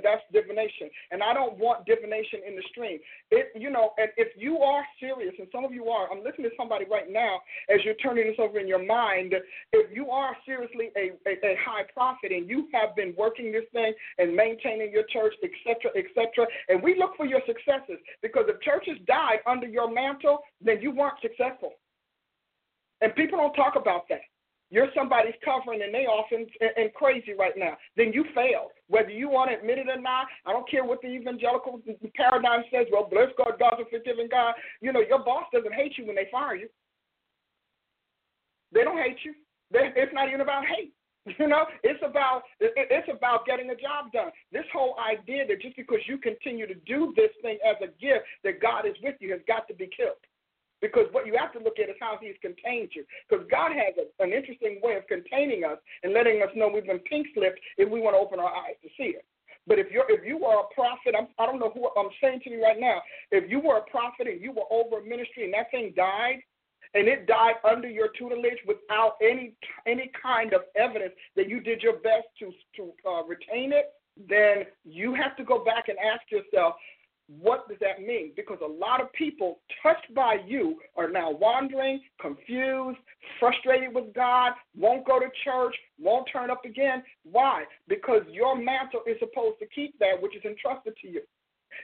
that's divination, and I don't want divination in the stream. It you know, and if you are serious, and some of you are, I'm listening to somebody right now as you're turning this over in your mind. If you are seriously a a, a high prophet and you have been working this thing and maintaining your church, etc., etc., and we look for your successes because if churches died under your mantle, then you weren't successful, and people don't talk about that you're somebody's covering and they off and, and crazy right now, then you failed. Whether you want to admit it or not, I don't care what the evangelical paradigm says. Well, bless God, God's a forgiving God. You know, your boss doesn't hate you when they fire you. They don't hate you. They, it's not even about hate. You know, it's about it's about getting a job done. This whole idea that just because you continue to do this thing as a gift, that God is with you, has got to be killed. Because what you have to look at is how He's contained you. Because God has a, an interesting way of containing us and letting us know we've been pink slipped if we want to open our eyes to see it. But if you're if you are a prophet, I'm, I don't know who I'm saying to you right now. If you were a prophet and you were over a ministry and that thing died, and it died under your tutelage without any any kind of evidence that you did your best to to uh, retain it, then you have to go back and ask yourself, what does that mean? Because a lot of people touched by you are now wandering, confused, frustrated with God, won't go to church, won't turn up again. Why? Because your mantle is supposed to keep that which is entrusted to you.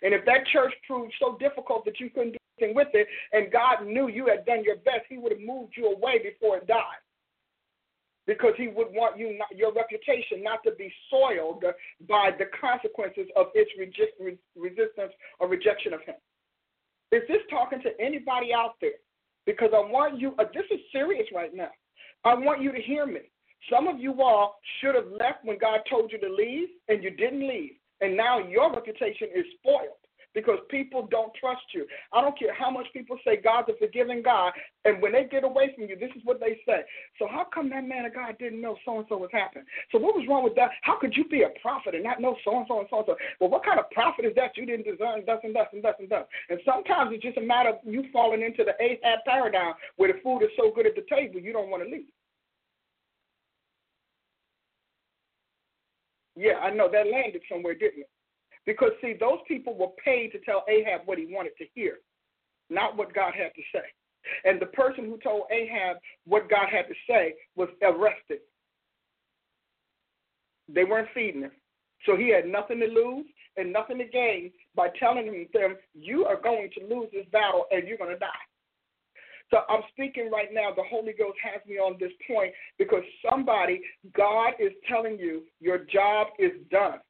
And if that church proved so difficult that you couldn't do anything with it, and God knew you had done your best, He would have moved you away before it died because he would want you not, your reputation not to be soiled by the consequences of its resistance or rejection of him. Is this talking to anybody out there? Because I want you, uh, this is serious right now. I want you to hear me. Some of you all should have left when God told you to leave, and you didn't leave. And now your reputation is spoiled because people don't trust you. I don't care how much people say God's a forgiving God, and when they get away from you, this is what they say. So how come that man of God didn't know so and so was happening? So what was wrong with that? How could you be a prophet and not know so and so and so and so? Well, what kind of prophet is that you didn't discern thus and thus and thus and thus? And sometimes it's just a matter of you falling into the Ahab paradigm where the food is so good at the table you don't want to leave. Yeah, I know that landed somewhere, didn't it? Because, see, those people were paid to tell Ahab what he wanted to hear, not what God had to say. And the person who told Ahab what God had to say was arrested. They weren't feeding him. So he had nothing to lose and nothing to gain by telling them, you are going to lose this battle and you're going to die. So I'm speaking right now. The Holy Ghost has me on this point because somebody, God is telling you, your job is done.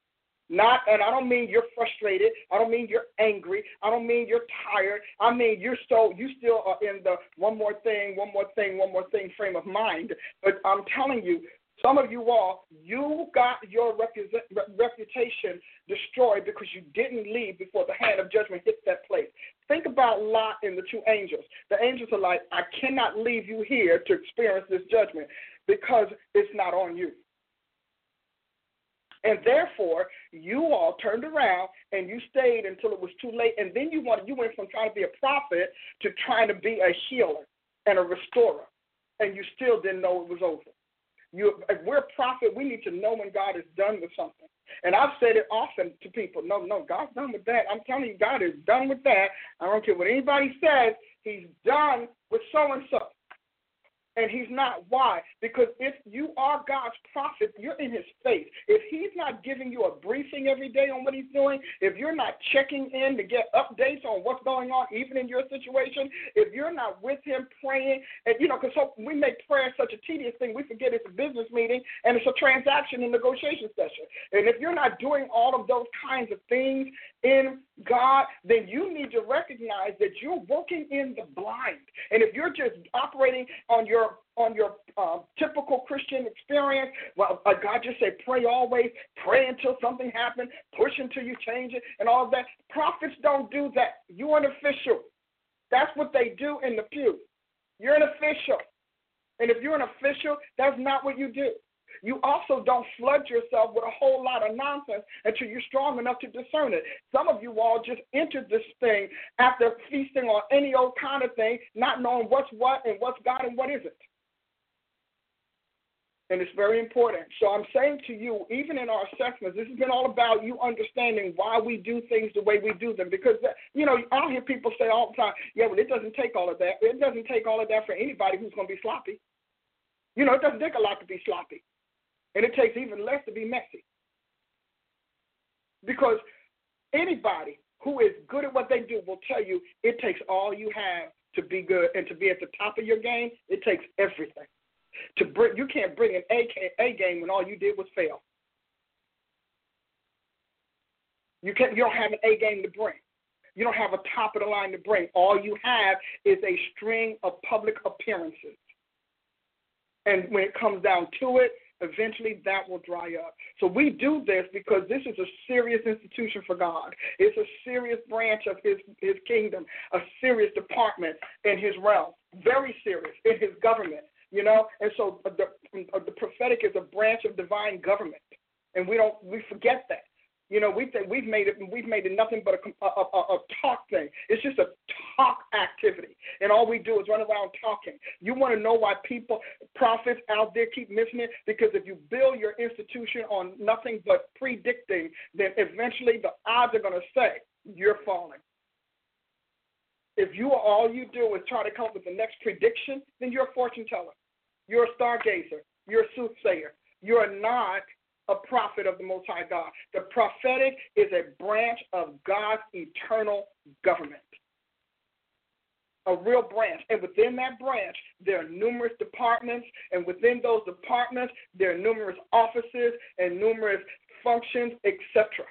Not, and I don't mean you're frustrated. I don't mean you're angry. I don't mean you're tired. I mean you're so you still are in the one more thing, one more thing, one more thing frame of mind. But I'm telling you, some of you all, you got your reputation destroyed because you didn't leave before the hand of judgment hit that place. Think about Lot and the two angels. The angels are like, I cannot leave you here to experience this judgment because it's not on you. And therefore, you all turned around and you stayed until it was too late. And then you wanted, you went from trying to be a prophet to trying to be a healer and a restorer. And you still didn't know it was over. You, if we're a prophet, we need to know when God is done with something. And I've said it often to people no, no, God's done with that. I'm telling you, God is done with that. I don't care what anybody says, He's done with so and so and he's not. Why? Because if you are God's prophet, you're in his face. If he's not giving you a briefing every day on what he's doing, if you're not checking in to get updates on what's going on, even in your situation, if you're not with him praying, and you know, because so we make prayer such a tedious thing, we forget it's a business meeting and it's a transaction and negotiation session. And if you're not doing all of those kinds of things in God, then you need to recognize that you're working in the blind. And if you're just operating on your on your uh, typical Christian experience, well, uh, God just said, pray always, pray until something happens, push until you change it, and all that. Prophets don't do that. You're an official. That's what they do in the pew. You're an official. And if you're an official, that's not what you do. You also don't flood yourself with a whole lot of nonsense until you're strong enough to discern it. Some of you all just entered this thing after feasting on any old kind of thing, not knowing what's what and what's God and what isn't. And it's very important. So I'm saying to you, even in our assessments, this has been all about you understanding why we do things the way we do them. Because, uh, you know, I hear people say all the time, yeah, well, it doesn't take all of that. It doesn't take all of that for anybody who's going to be sloppy. You know, it doesn't take a lot to be sloppy. And it takes even less to be messy. Because anybody who is good at what they do will tell you it takes all you have to be good and to be at the top of your game. It takes everything. To bring, you can't bring an A, A game when all you did was fail. You can't. You don't have an A game to bring. You don't have a top of the line to bring. All you have is a string of public appearances. And when it comes down to it, eventually that will dry up. So we do this because this is a serious institution for God. It's a serious branch of his, his kingdom, a serious department in his realm, very serious in his government, you know? And so the, the prophetic is a branch of divine government. And we don't we forget that. You know, we think we've made it we've made it nothing but a, a, a, a talk thing. It's just a talk activity, and all we do is run around talking. You want to know why people, prophets out there, keep missing it? Because if you build your institution on nothing but predicting, then eventually the odds are going to say you're falling. If you all you do is try to come up with the next prediction, then you're a fortune teller. You're a stargazer. You're a soothsayer. You're not a prophet of the Most High God. The prophetic is a branch of God's eternal government. A real branch. And within that branch, there are numerous departments. And within those departments, there are numerous offices and numerous functions, etc.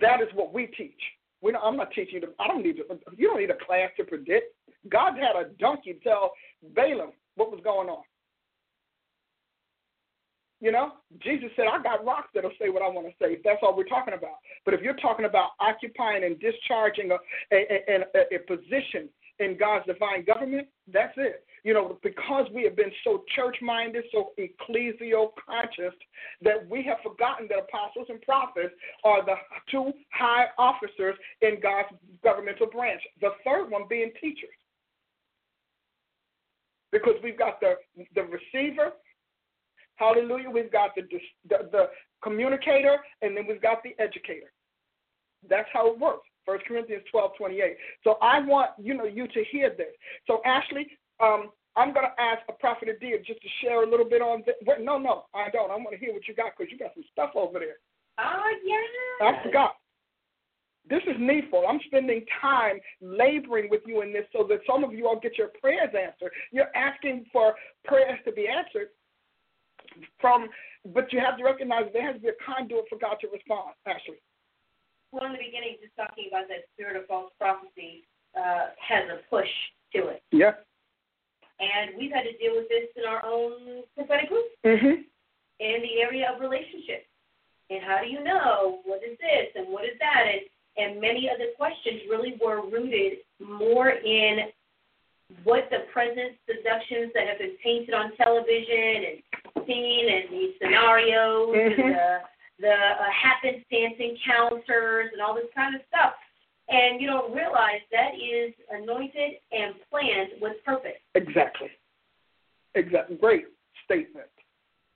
That is what we teach. We don't, I'm not teaching you. To, I don't need. To, you don't need a class to predict. God had a donkey tell Balaam what was going on. You know, Jesus said, I got rocks that'll say what I want to say. That's all we're talking about. But if you're talking about occupying and discharging a, a, a, a position in God's divine government, that's it. You know, because we have been so church minded, so ecclesial conscious, that we have forgotten that apostles and prophets are the two high officers in God's governmental branch. The third one being teachers. Because we've got the, the receiver Hallelujah. We've got the, the, the communicator, and then we've got the educator. That's how it works. First Corinthians 12, 28. So I want you know you to hear this. So Ashley, um, I'm going to ask a prophet of Adia just to share a little bit on this. No, no, I don't. I want to hear what you got because you got some stuff over there. Oh, yeah. I forgot. This is needful. I'm spending time laboring with you in this so that some of you all get your prayers answered. You're asking for prayers to be answered from, but you have to recognize there has to be a conduit for God to respond, Ashley. Well, in the beginning, just talking about that spirit of false prophecy uh, has a push to it. Yeah. And we've had to deal with this in our own prophetic group mm-hmm. in the area of relationships. And how do you know what is this and what is that? And and many of the questions really were rooted more in what the present seductions that have been painted on television and seen and these scenarios mm-hmm. and the the uh, happenstance encounters and all this kind of stuff. And you don't realize that is anointed and planned with purpose. Exactly. Exactly. Great statement.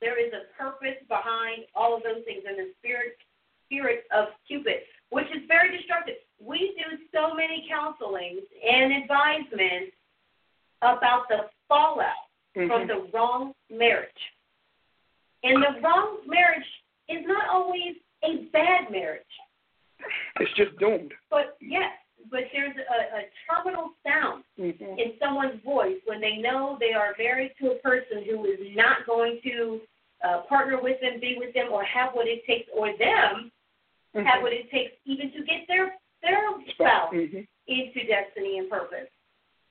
There is a purpose behind all of those things, and the spirit spirit of Cupid, which is very destructive. We do so many counselings and advisements about the fallout mm-hmm. from the wrong marriage. And the wrong marriage is not always a bad marriage. It's just doomed. But yes, but there's a, a terminal sound mm-hmm. in someone's voice when they know they are married to a person who is not going to uh, partner with them, be with them, or have what it takes, or them mm-hmm. have what it takes even to get their their spouse mm-hmm. into destiny and purpose.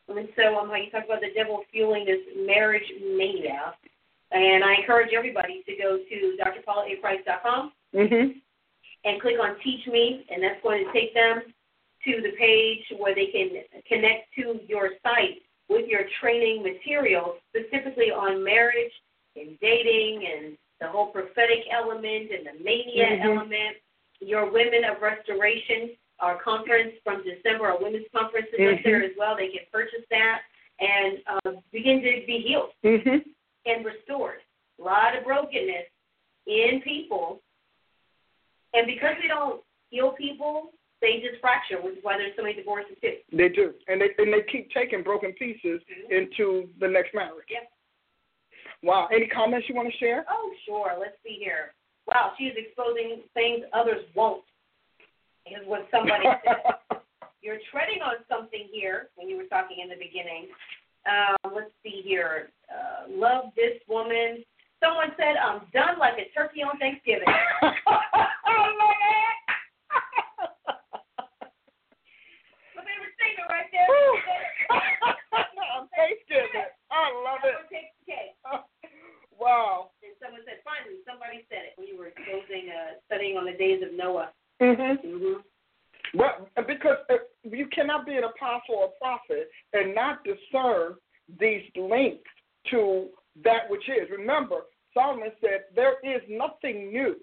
And so, um, you talk about the devil fueling this marriage mania, and I encourage everybody to go to drpaulaaprice.com mm-hmm. and click on Teach Me, and that's going to take them to the page where they can connect to your site with your training materials, specifically on marriage and dating and the whole prophetic element and the mania mm-hmm. element. Your Women of Restoration, our conference from December, our women's conference is mm-hmm. up there as well. They can purchase that and uh, begin to be healed mm-hmm. And restored. A lot of brokenness in people. And because we don't heal people, they just fracture, which is why there's so many divorces too. They do, and they and they keep taking broken pieces Mhm. into the next marriage. Yep. Wow. Any comments you want to share? Oh, sure. Let's see here. Wow, she is exposing things others won't. Is what somebody said. You're treading on something here when you were talking in the beginning. Um, let's see here. Uh, love this woman. Someone said, I'm done like a turkey on Thanksgiving. Love it. My favorite statement right there. Thanksgiving. I love it. Everyone takes the cake. Wow. And someone said, finally, somebody said it when you were exposing, uh, studying on the days of Noah. Mhm. Mm-hmm. Well, because uh, you cannot be an apostle or prophet and not discern these links to that which is. Remember, Solomon said, There is nothing new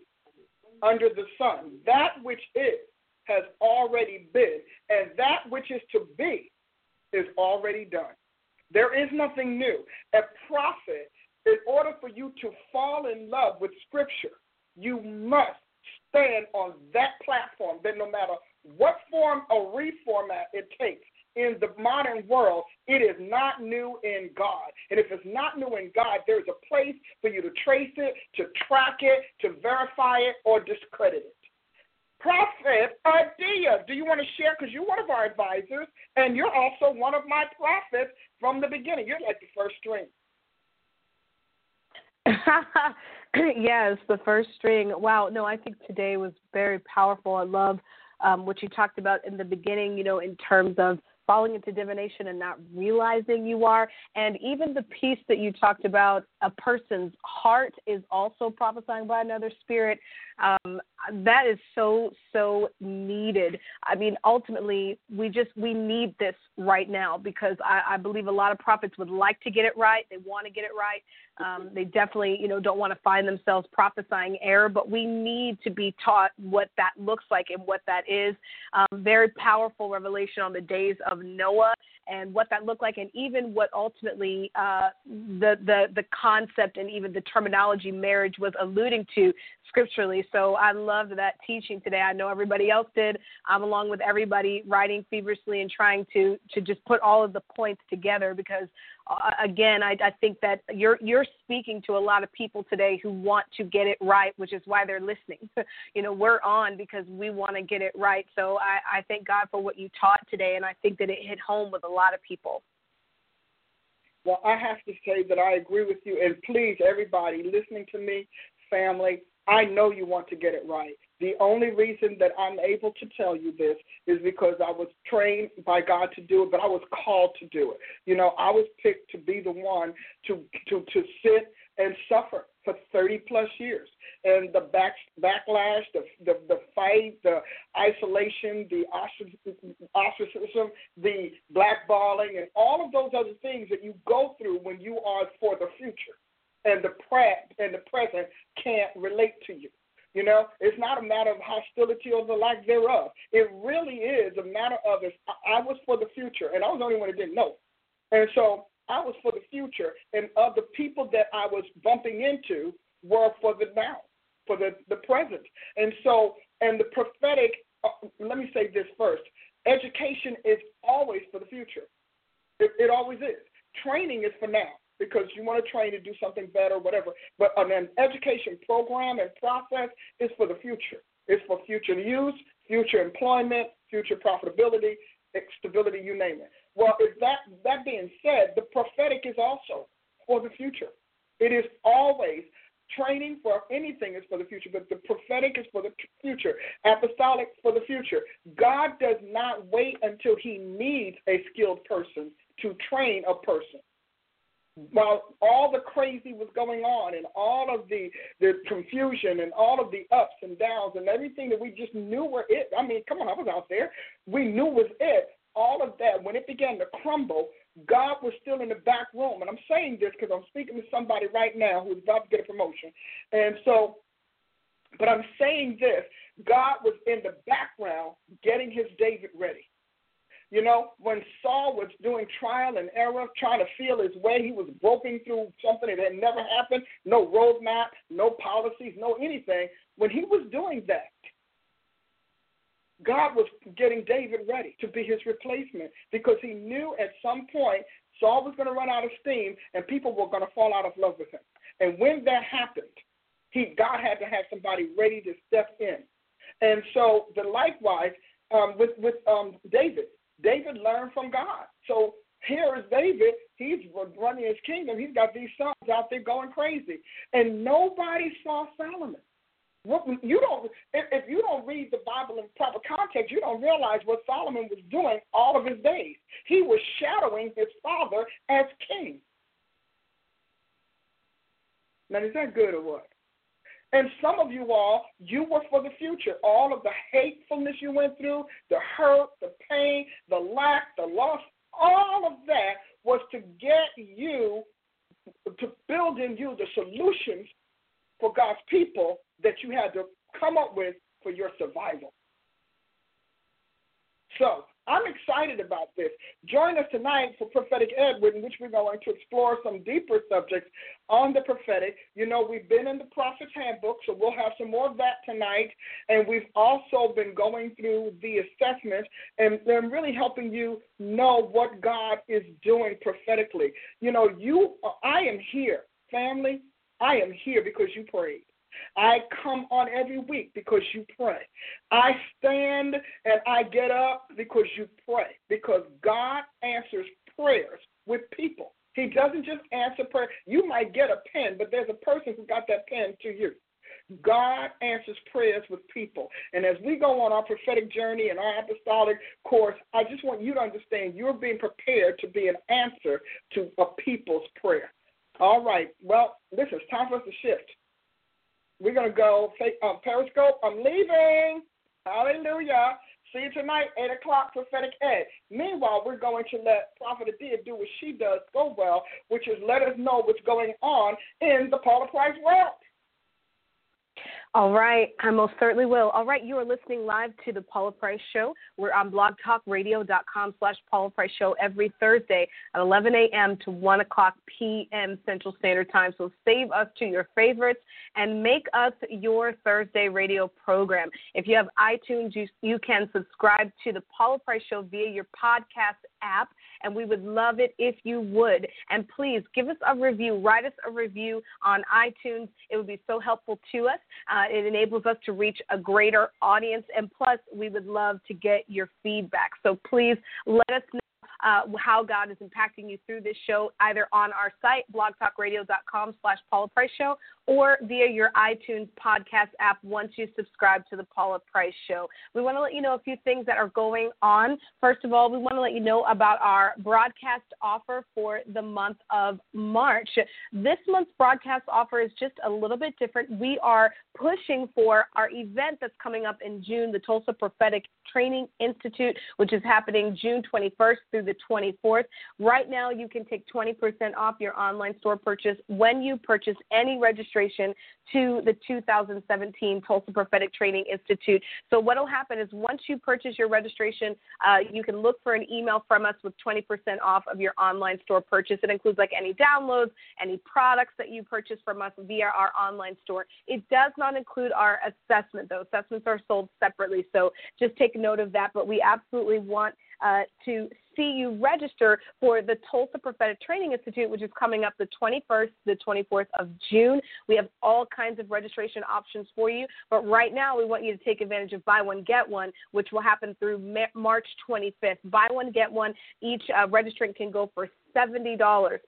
under the sun. That which is has already been, and that which is to be is already done. There is nothing new. A prophet, in order for you to fall in love with Scripture, you must stand on that platform that no matter what form or reformat it takes in the modern world, not new in God. And if it's not new in God, there's a place for you to trace it, to track it, to verify it, or discredit it. Prophet Adia, do you want to share? Because you're one of our advisors, and you're also one of my prophets from the beginning. You're like the first string. yes, the first string. Wow, no, I think today was very powerful. I love um, what you talked about in the beginning, you know, in terms of falling into divination and not realizing you are. And even the piece that you talked about, a person's heart is also prophesying by another spirit. Um, that is so, so needed. I mean, ultimately, we just, we need this right now because I, I believe a lot of prophets would like to get it right. They want to get it right. Um, they definitely, you know, don't want to find themselves prophesying error, but we need to be taught what that looks like and what that is. Um, very powerful revelation on the days of Noah and what that looked like, and even what ultimately uh, the the the concept and even the terminology marriage was alluding to scripturally. So I loved that teaching today. I know everybody else did. I'm along with everybody writing feverishly and trying to to just put all of the points together because uh, again, I, I think that you're you're speaking to a lot of people today who want to get it right, which is why they're listening. you know, we're on because we want to get it right. So I, I thank God for what you taught today, and I think that it hit home with a lot of people. Well, I have to say that I agree with you, and please, everybody listening to me, family, I know you want to get it right. The only reason that I'm able to tell you this is because I was trained by God to do it, but I was called to do it. You know, I was picked to be the one to to to sit and suffer for 30 plus years, and the back backlash, the the, the fight, the isolation, the ostracism, the blackballing, and all of those other things that you go through when you are for the future, and the pre and the present can't relate to you. You know, it's not a matter of hostility or the lack thereof. It really is a matter of if I was for the future, and I was the only one that didn't know. And so I was for the future, and of the people that I was bumping into were for the now, for the, the present. And so, and the prophetic, uh, let me say this first education is always for the future. It, it always is. Training is for now because you want to train to do something better, whatever. But an education program and process is for the future. It's for future use, future employment, future profitability, stability, you name it. Well, if that that being said, the prophetic is also for the future. It is always training for anything is for the future, but the prophetic is for the future. Apostolic for the future. God does not wait until he needs a skilled person to train a person while all the crazy was going on and all of the the confusion and all of the ups and downs and everything that we just knew were it. I mean, come on, I was out there. We knew was it. All of that when it began to crumble, God was still in the back room. And I'm saying this because I'm speaking to somebody right now who's about to get a promotion. And so, but I'm saying this God was in the background getting his David ready. You know, when Saul was doing trial and error, trying to feel his way, he was groping through something that had never happened, no roadmap, no policies, no anything. When he was doing that, God was getting David ready to be his replacement because he knew at some point Saul was going to run out of steam and people were going to fall out of love with him. And when that happened, he God had to have somebody ready to step in. And so, the likewise um, with with um, David, David learned from God. So here is David. He's running his kingdom. He's got these sons out there going crazy, and nobody saw Solomon. You don't if, you don't read the Bible in proper context, you don't realize what Solomon was doing all of his days. He was shadowing his father as king. Now, is that good or what? And some of you all, you were for the future. All of the hatefulness you went through, the hurt, the pain, the lack, the loss, all of that was to get you, to build in you the solutions for God's people that you had to come up with for your survival. So, I'm excited about this. Join us tonight for Prophetic Ed, in which we're going to explore some deeper subjects on the prophetic. You know, we've been in the Prophet's Handbook, so we'll have some more of that tonight. And we've also been going through the assessment and, and really helping you know what God is doing prophetically. You know, you, I am here, family. I am here because you prayed. I come on every week because you pray. I stand and I get up because you pray. Because God answers prayers with people. He doesn't just answer prayer. You might get a pen, but there's a person who got that pen to you. God answers prayers with people. And as we go on our prophetic journey and our apostolic course, I just want you to understand you're being prepared to be an answer to a people's prayer. All right. Well, listen, it's time for us to shift. We're going to go um, Periscope. I'm leaving. Hallelujah. See you tonight, 8 o'clock, Prophetic Ed. Meanwhile, we're going to let Prophet Adia do what she does so well, which is let us know what's going on in the Paula Price world. All right, I most certainly will. All right, you are listening live to the Paula Price Show. We're on blogtalkradio.com slash Paula Price Show every Thursday at 11 a.m. to 1 o'clock p.m. Central Standard Time. So save us to your favorites and make us your Thursday radio program. If you have iTunes, you, you can subscribe to the Paula Price Show via your podcast app, and we would love it if you would. And please give us a review. Write us a review on iTunes. It would be so helpful to us. Uh, it enables us to reach a greater audience, and plus, we would love to get your feedback. So please let us know uh, how God is impacting you through this show, either on our site, blogtalkradio.com slash Paula Price Show, or via your iTunes podcast app once you subscribe to the Paula Price Show. We want to let you know a few things that are going on. First of all, we want to let you know about our broadcast offer for the month of March. This month's broadcast offer is just a little bit different. We are pushing for our event that's coming up in June, the Tulsa Prophetic Training Institute, which is happening June 21st through the 24th. Right now, you can take 20% off your online store purchase when you purchase any registration registration to the 2017 Tulsa Prophetic Training Institute. So, what will happen is once you purchase your registration, uh, you can look for an email from us with 20% off of your online store purchase. It includes like any downloads, any products that you purchase from us via our online store. It does not include our assessment, though. Assessments are sold separately. So, just take note of that. But we absolutely want uh, to see you register for the Tulsa Prophetic Training Institute, which is coming up the 21st, the 24th of June. We have all kinds of registration options for you, but right now we want you to take advantage of buy one get one, which will happen through March 25th. Buy one get one. Each uh, registrant can go for seventy dollars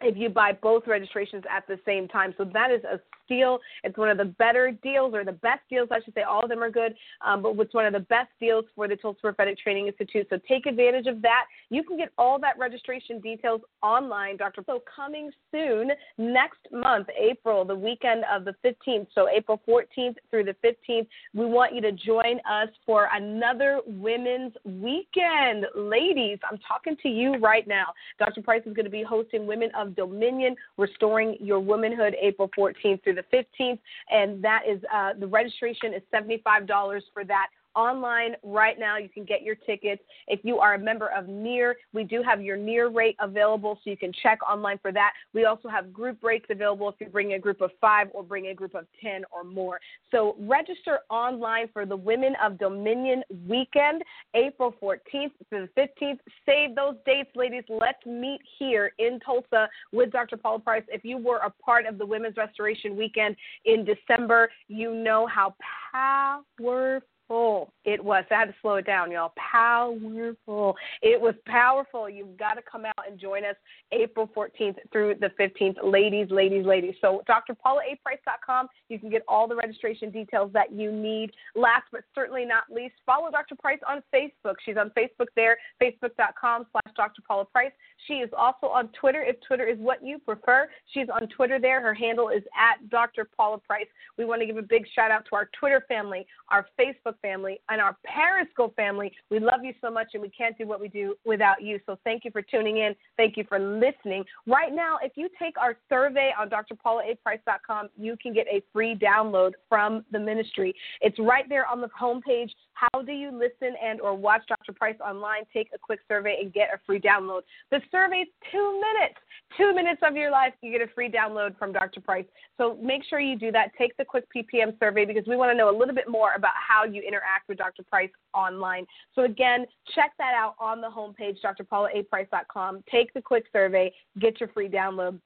if you buy both registrations at the same time. So that is a steal. It's one of the better deals, or the best deals, I should say. All of them are good, um, but it's one of the best deals for the Tulsa Prophetic Training Institute. So take advantage of that. You can get all that registration details online, Dr. So coming soon, next month, April, the weekend of the 15th. So April 14th through the 15th, we want you to join us for another Women's Weekend. Ladies, I'm talking to you right now. Dr. Price is going to be hosting Women of Dominion, Restoring Your Womanhood, April 14th through the 15th, and that is uh, the registration is $75 for that online right now. You can get your tickets. If you are a member of NEAR, we do have your NEAR rate available, so you can check online for that. We also have group rates available if you bring a group of five or bring a group of 10 or more. So register online for the Women of Dominion weekend, April 14th to the 15th. Save those dates, ladies. Let's meet here in Tulsa with Dr. Paula Price. If you were a part of the Women's Restoration Weekend in December, you know how powerful powerful it was. I had to slow it down, y'all. Powerful. It was powerful. You've got to come out and join us April 14th through the 15th. Ladies, ladies, ladies. So, drpaulaprice.com. You can get all the registration details that you need. Last but certainly not least, follow Dr. Price on Facebook. She's on Facebook there, facebook.com slash Dr. Paula Price. She is also on Twitter if Twitter is what you prefer. She's on Twitter there. Her handle is at Dr. Paula Price. We want to give a big shout out to our Twitter family, our Facebook family, and our Periscope family. We love you so much, and we can't do what we do without you. So thank you for tuning in. Thank you for listening. Right now, if you take our survey on drpaulaprice.com, you can get a free download from the ministry. It's right there on the homepage. How do you listen and or watch Dr. Price online? Take a quick survey and get a free download. The survey's two minutes. Two minutes of your life, you get a free download from Dr. Price. So make sure you do that. Take the quick PPM survey because we want to know a little bit more about how you interact with Dr. Price online. So again, check that out on the homepage, drpaulaprice.com. Take the quick survey, get your free download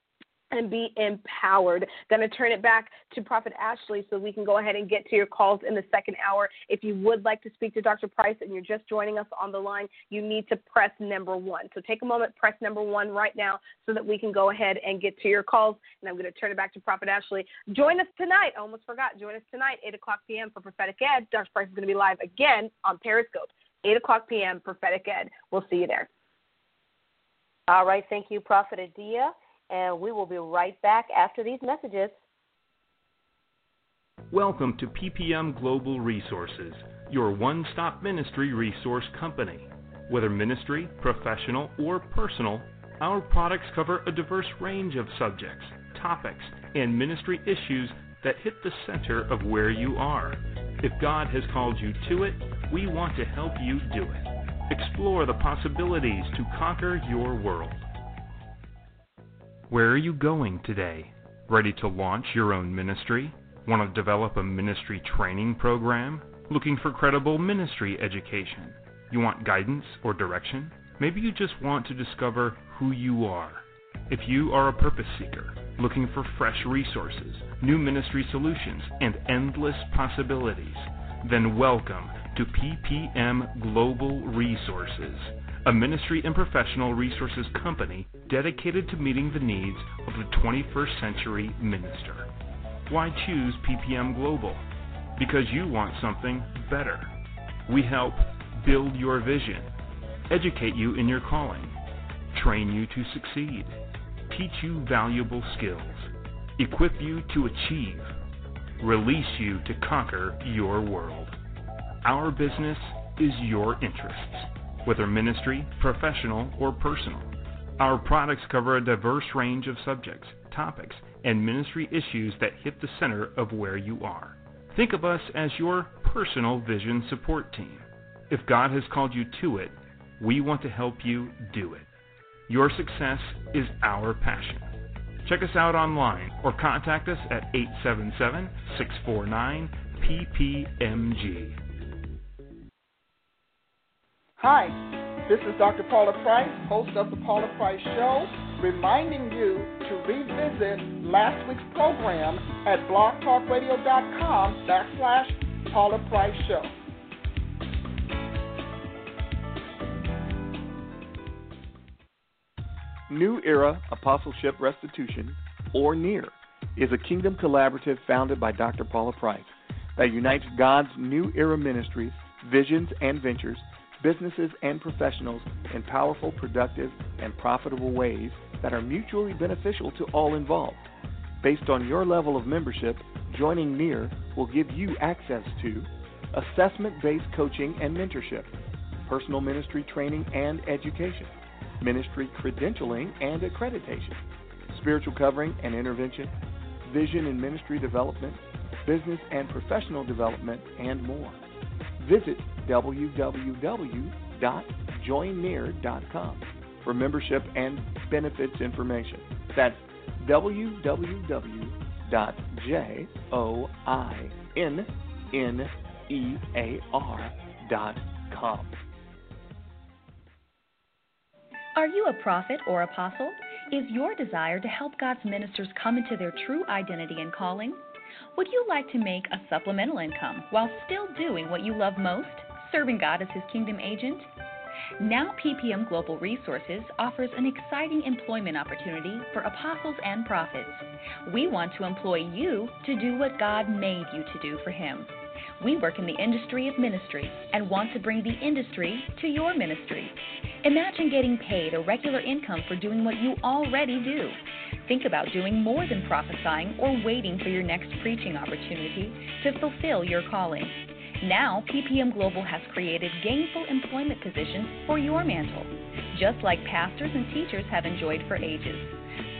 and be empowered. Going to turn it back to Prophet Ashley so we can go ahead and get to your calls in the second hour. If you would like to speak to Dr. Price and you're just joining us on the line, you need to press number one. So take a moment, press number one right now so that we can go ahead and get to your calls. And I'm going to turn it back to Prophet Ashley. Join us tonight. I almost forgot. Join us tonight, 8 o'clock p.m. for Prophetic Ed. Dr. Price is going to be live again on Periscope. 8 o'clock p.m. Prophetic Ed. We'll see you there. All right. Thank you, Prophet Adia and we will be right back after these messages. Welcome to PPM Global Resources, your one stop ministry resource company. Whether ministry, professional, or personal, our products cover a diverse range of subjects, topics, and ministry issues that hit the center of where you are. If God has called you to it, we want to help you do it. Explore the possibilities to conquer your world. Where are you going today? Ready to launch your own ministry? Want to develop a ministry training program? Looking for credible ministry education? You want guidance or direction? Maybe you just want to discover who you are. If you are a purpose seeker, looking for fresh resources, new ministry solutions, and endless possibilities, then welcome to PPM Global Resources a ministry and professional resources company dedicated to meeting the needs of the 21st century minister. Why choose PPM Global? Because you want something better. We help build your vision, educate you in your calling, train you to succeed, teach you valuable skills, equip you to achieve, release you to conquer your world. Our business is your interests whether ministry, professional, or personal. Our products cover a diverse range of subjects, topics, and ministry issues that hit the center of where you are. Think of us as your personal vision support team. If God has called you to it, we want to help you do it. Your success is our passion. Check us out online or contact us at 877 649 PPMG. Hi, this is Dr. Paula Price, host of The Paula Price Show, reminding you to revisit last week's program at blogtalkradio.com backslash Paula Price Show. New Era Apostleship Restitution, or NEAR, is a kingdom collaborative founded by Dr. Paula Price that unites God's New Era ministries, visions, and ventures, businesses, and professionals in powerful, productive, and profitable ways that are mutually beneficial to all involved. Based on your level of membership, joining NEAR will give you access to assessment based coaching and mentorship, personal ministry training and education ministry credentialing and accreditation, spiritual covering and intervention, vision and ministry development, business and professional development, and more. Visit www.joinnear.com for membership and benefits information. That's www.joinnear.com. Are you a prophet or apostle? Is your desire to help God's ministers come into their true identity and calling? Would you like to make a supplemental income while still doing what you love most, serving God as His kingdom agent? Now, PPM Global Resources offers an exciting employment opportunity for apostles and prophets. We want to employ you to do what God made you to do for Him. We work in the industry of ministry and want to bring the industry to your ministry. Imagine getting paid a regular income for doing what you already do. Think about doing more than prophesying or waiting for your next preaching opportunity to fulfill your calling. Now, PPM Global has created gainful employment positions for your mantle, just like pastors and teachers have enjoyed for ages.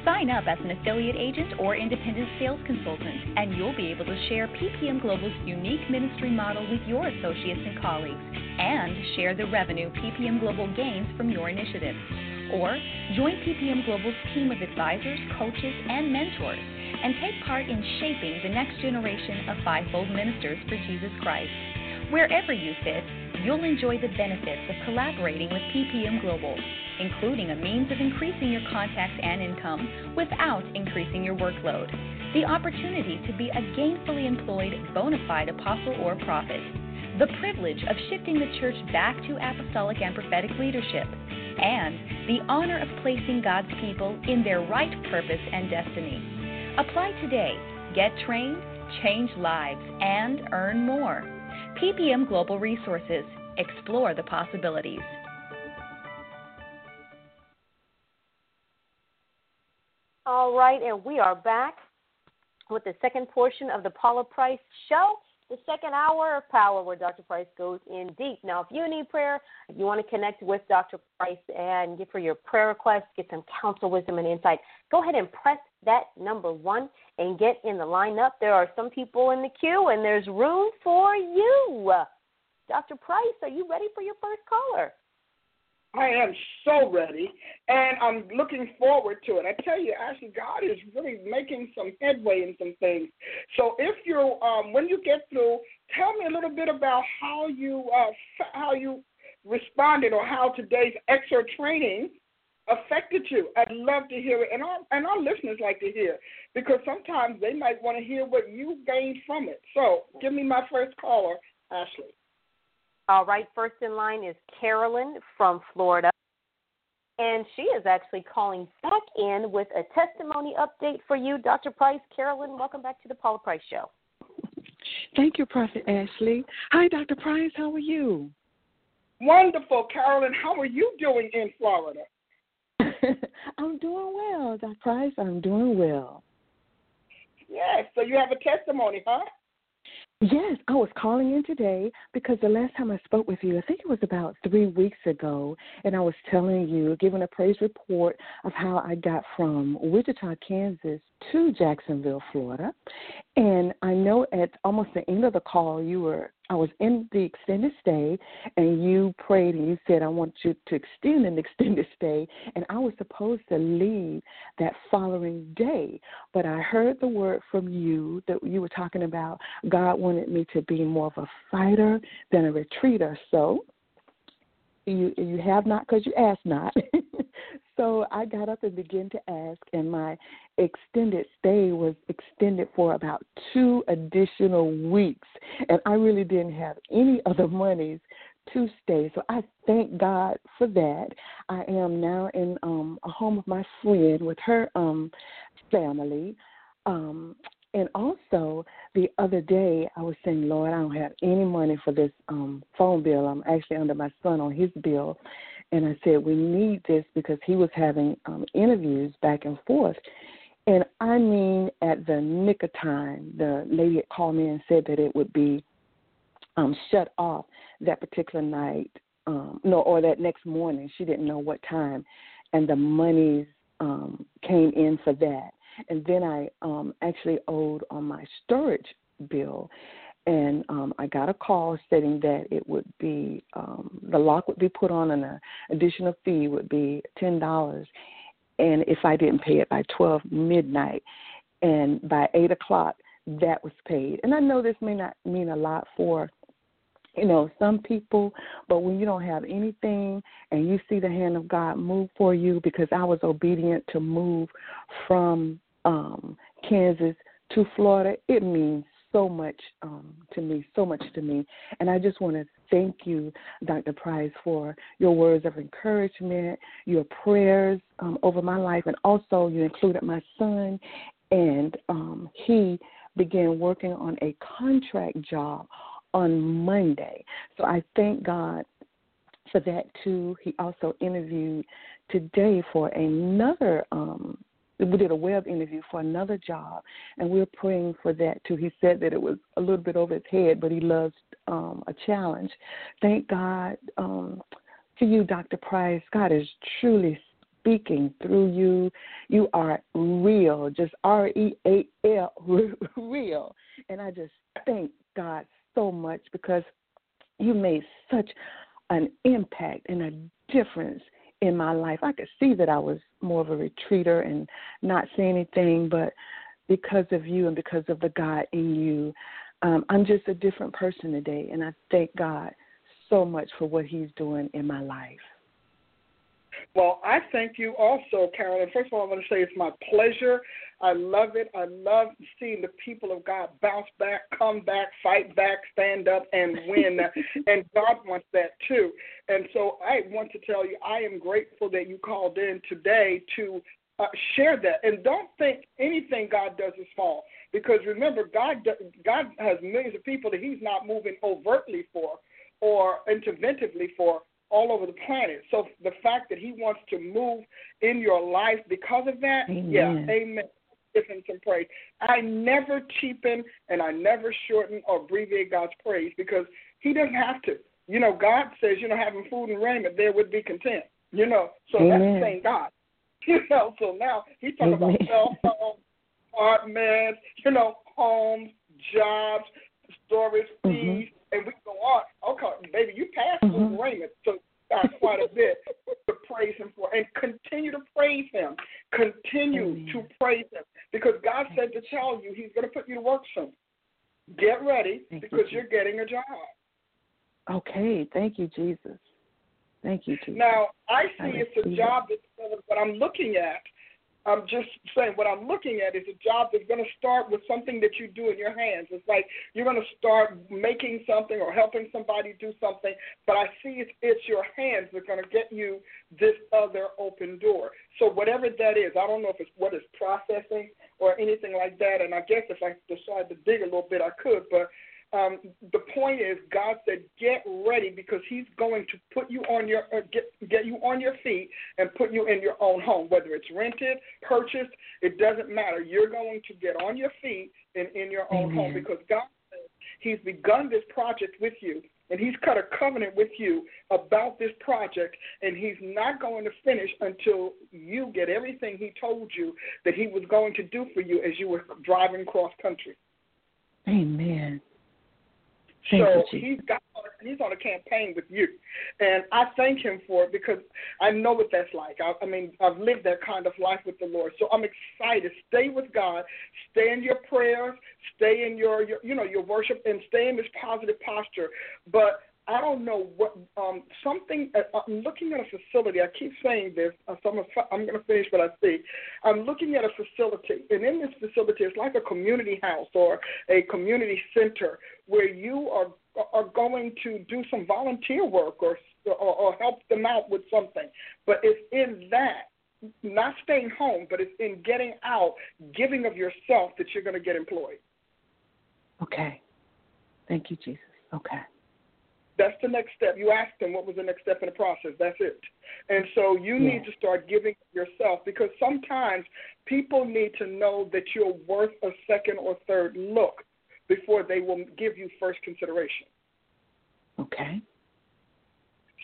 Sign up as an affiliate agent or independent sales consultant, and you'll be able to share PPM Global's unique ministry model with your associates and colleagues and share the revenue PPM Global gains from your initiative. Or join PPM Global's team of advisors, coaches, and mentors and take part in shaping the next generation of fivefold ministers for Jesus Christ. Wherever you fit, you'll enjoy the benefits of collaborating with PPM Global, including a means of increasing your contacts and income without increasing your workload. The opportunity to be a gainfully employed bona fide apostle or prophet the privilege of shifting the church back to apostolic and prophetic leadership, and the honor of placing God's people in their right purpose and destiny. Apply today, get trained, change lives, and earn more. PPM Global Resources. Explore the possibilities. All right, and we are back with the second portion of the Paula Price Show the second hour of power where Dr. Price goes in deep. Now, if you need prayer, if you want to connect with Dr. Price and get for your prayer requests, get some counsel, wisdom, and insight, go ahead and press that number one and get in the lineup. There are some people in the queue, and there's room for you. Dr. Price, are you ready for your first caller? I am so ready, and I'm looking forward to it. I tell you, actually, God is really making some headway in some things. So, if you're um, when you get through, tell me a little bit about how you uh, how you responded or how today's excerpt training affected you. I'd love to hear it, and our and our listeners like to hear because sometimes they might want to hear what you gained from it. So, give me my first caller, Ashley. All right, first in line is Carolyn from Florida. And she is actually calling back in with a testimony update for you, Dr. Price. Carolyn, welcome back to the Paula Price Show. Thank you, Prophet Ashley. Hi, Dr. Price. How are you? Wonderful, Carolyn. How are you doing in Florida? I'm doing well, Dr. Price. I'm doing well. Yes. So you have a testimony, huh? Yes, I was calling in today because the last time I spoke with you, I think it was about three weeks ago, and I was telling you, giving a praise report of how I got from Wichita, Kansas to Jacksonville, Florida. And I know at almost the end of the call, you were I was in the extended stay, and you prayed and you said, I want you to extend an extended stay. And I was supposed to leave that following day. But I heard the word from you that you were talking about God wanted me to be more of a fighter than a retreater. So you you have not because you asked not. so I got up and began to ask, and my extended stay was extended for about two additional weeks, and I really didn't have any other monies to stay. So I thank God for that. I am now in um a home of my friend with her um family. Um and also the other day I was saying, Lord, I don't have any money for this um phone bill. I'm actually under my son on his bill and I said, We need this because he was having um interviews back and forth. And I mean at the nick of time, the lady had called me and said that it would be um shut off that particular night, um no or that next morning. She didn't know what time and the monies um came in for that and then I um, actually owed on my storage bill, and um, I got a call stating that it would be um, the lock would be put on, and an additional fee would be ten dollars, and if I didn't pay it by twelve midnight, and by eight o'clock that was paid. And I know this may not mean a lot for you know some people but when you don't have anything and you see the hand of god move for you because i was obedient to move from um, Kansas to Florida, it means so much um, to me, so much to me. And I just want to thank you, Dr. Price, for your words of encouragement, your prayers um, over my life, and also you included my son, and um, he began working on a contract job on Monday. So I thank God for that too. He also interviewed today for another um, we did a web interview for another job, and we are praying for that too. He said that it was a little bit over his head, but he loves um, a challenge. Thank God um, to you, Dr. Price. God is truly speaking through you. You are real, just R E A L, real. And I just thank God so much because you made such an impact and a difference in my life. I could see that I was more of a retreater and not see anything, but because of you and because of the God in you, um, I'm just a different person today. And I thank God so much for what He's doing in my life. Well, I thank you also, Carolyn. First of all, I want to say it's my pleasure. I love it. I love seeing the people of God bounce back, come back, fight back, stand up, and win. and God wants that too. And so I want to tell you, I am grateful that you called in today to uh, share that. And don't think anything God does is small, because remember, God God has millions of people that He's not moving overtly for or interventively for all over the planet. So the fact that he wants to move in your life because of that, amen. yeah, amen. Difference in praise. I never cheapen and I never shorten or abbreviate God's praise because He doesn't have to. You know, God says, you know, having food and raiment, there would be content. You know, so amen. that's the same God. You know, so now He's talking amen. about cell phones, apartments, you know, homes, jobs, storage fees, mm-hmm and we go on. Okay, baby, you passed mm-hmm. the raiment, so got quite a bit to praise him for, and continue to praise him. Continue Amen. to praise him because God said to tell you He's going to put you to work soon. Get ready Thank because you, you're getting a job. Okay, thank you, Jesus. Thank you, Jesus. Now I see I it's a job that's what I'm looking at I'm just saying what I'm looking at is a job that's going to start with something that you do in your hands. It's like you're going to start making something or helping somebody do something, but I see it's, it's your hands that are going to get you this other open door. So whatever that is, I don't know if it's what is processing or anything like that. And I guess if I decide to dig a little bit, I could, but um, the point is, God said, "Get ready," because He's going to put you on your uh, get get you on your feet and put you in your own home, whether it's rented, purchased. It doesn't matter. You're going to get on your feet and in your own Amen. home because God says He's begun this project with you, and He's cut a covenant with you about this project, and He's not going to finish until you get everything He told you that He was going to do for you as you were driving cross country. Amen. Thank so he's got he's on a campaign with you, and I thank him for it because I know what that's like. I, I mean, I've lived that kind of life with the Lord, so I'm excited. Stay with God, stay in your prayers, stay in your, your you know your worship, and stay in this positive posture. But I don't know what um, something. Uh, I'm looking at a facility. I keep saying this, uh, so I'm, I'm going to finish what I see. I'm looking at a facility, and in this facility, it's like a community house or a community center where you are are going to do some volunteer work or or, or help them out with something. But it's in that not staying home, but it's in getting out, giving of yourself that you're going to get employed. Okay. Thank you, Jesus. Okay. That's the next step. You asked them what was the next step in the process. That's it. And so you yeah. need to start giving yourself because sometimes people need to know that you're worth a second or third look before they will give you first consideration. Okay.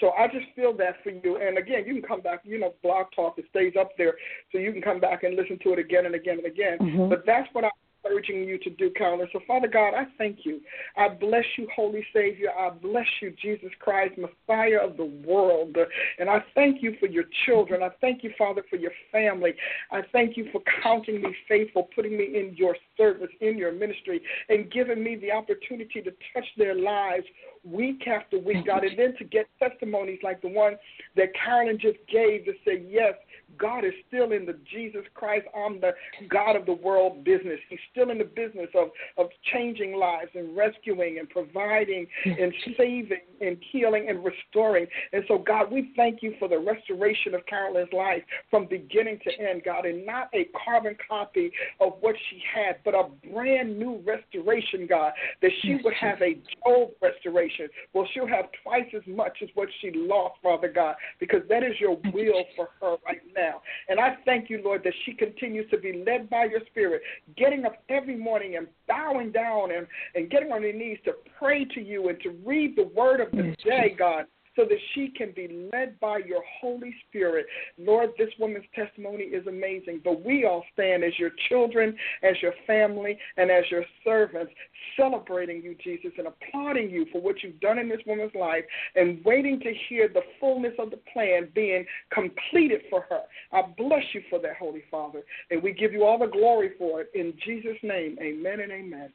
So I just feel that for you. And again, you can come back, you know, Blog Talk, it stays up there, so you can come back and listen to it again and again and again. Mm-hmm. But that's what I urging you to do, Carolyn. So, Father God, I thank you. I bless you, Holy Savior. I bless you, Jesus Christ, Messiah of the world. And I thank you for your children. I thank you, Father, for your family. I thank you for counting me faithful, putting me in your service, in your ministry, and giving me the opportunity to touch their lives week after week, God, and then to get testimonies like the one that Carolyn just gave to say, yes, God is still in the Jesus Christ, I'm the God of the world business. He's still in the business of, of changing lives and rescuing and providing and saving and healing and restoring. And so, God, we thank you for the restoration of Carolyn's life from beginning to end, God, and not a carbon copy of what she had, but a brand new restoration, God, that she would have a Job restoration. Well, she'll have twice as much as what she lost, Father God, because that is your will for her right now. And I thank you, Lord, that she continues to be led by your Spirit, getting up every morning and bowing down and, and getting on her knees to pray to you and to read the word of the day, God so that she can be led by your Holy Spirit. Lord, this woman's testimony is amazing, but we all stand as your children, as your family, and as your servants, celebrating you, Jesus, and applauding you for what you've done in this woman's life and waiting to hear the fullness of the plan being completed for her. I bless you for that, Holy Father, and we give you all the glory for it. In Jesus' name, amen and amen.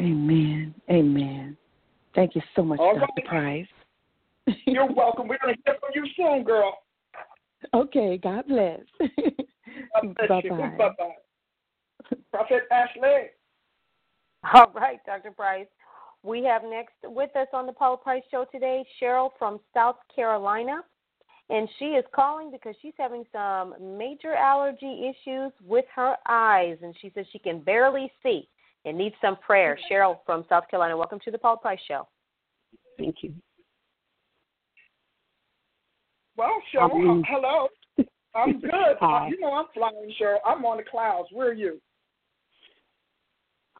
Amen. Amen. Thank you so much, All Dr. Right. Price. You're welcome. We're going to hear from you soon, girl. Okay. God bless. God bless Bye-bye. you. Bye-bye. Prophet Ashley. All right, Dr. Price. We have next with us on the Paula Price Show today Cheryl from South Carolina. And she is calling because she's having some major allergy issues with her eyes. And she says she can barely see and needs some prayer. Mm-hmm. Cheryl from South Carolina, welcome to the Paula Price Show. Thank you. Well, Cheryl, um, hello. I'm good. Hi. You know I'm flying, Cheryl. I'm on the clouds. Where are you?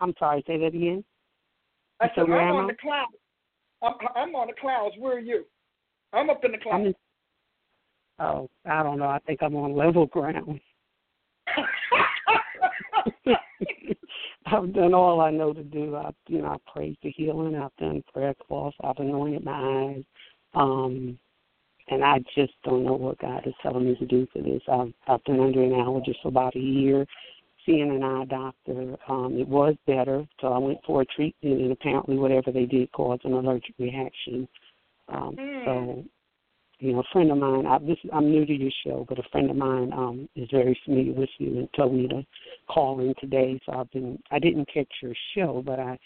I'm sorry. Say that again. I said I'm on the clouds. I'm, I'm on the clouds. Where are you? I'm up in the clouds. In, oh, I don't know. I think I'm on level ground. I've done all I know to do. I've you know I prayed for healing. I've done prayer cloths. I've anointed my eyes. Um, and I just don't know what God is telling me to do for this. I've I've been under an allergist for about a year, seeing an eye doctor. Um, it was better, so I went for a treatment, and apparently whatever they did caused an allergic reaction. Um, mm. So, you know, a friend of mine, I, this I'm new to your show, but a friend of mine um, is very familiar with you and told me to call in today. So I've been I didn't catch your show, but I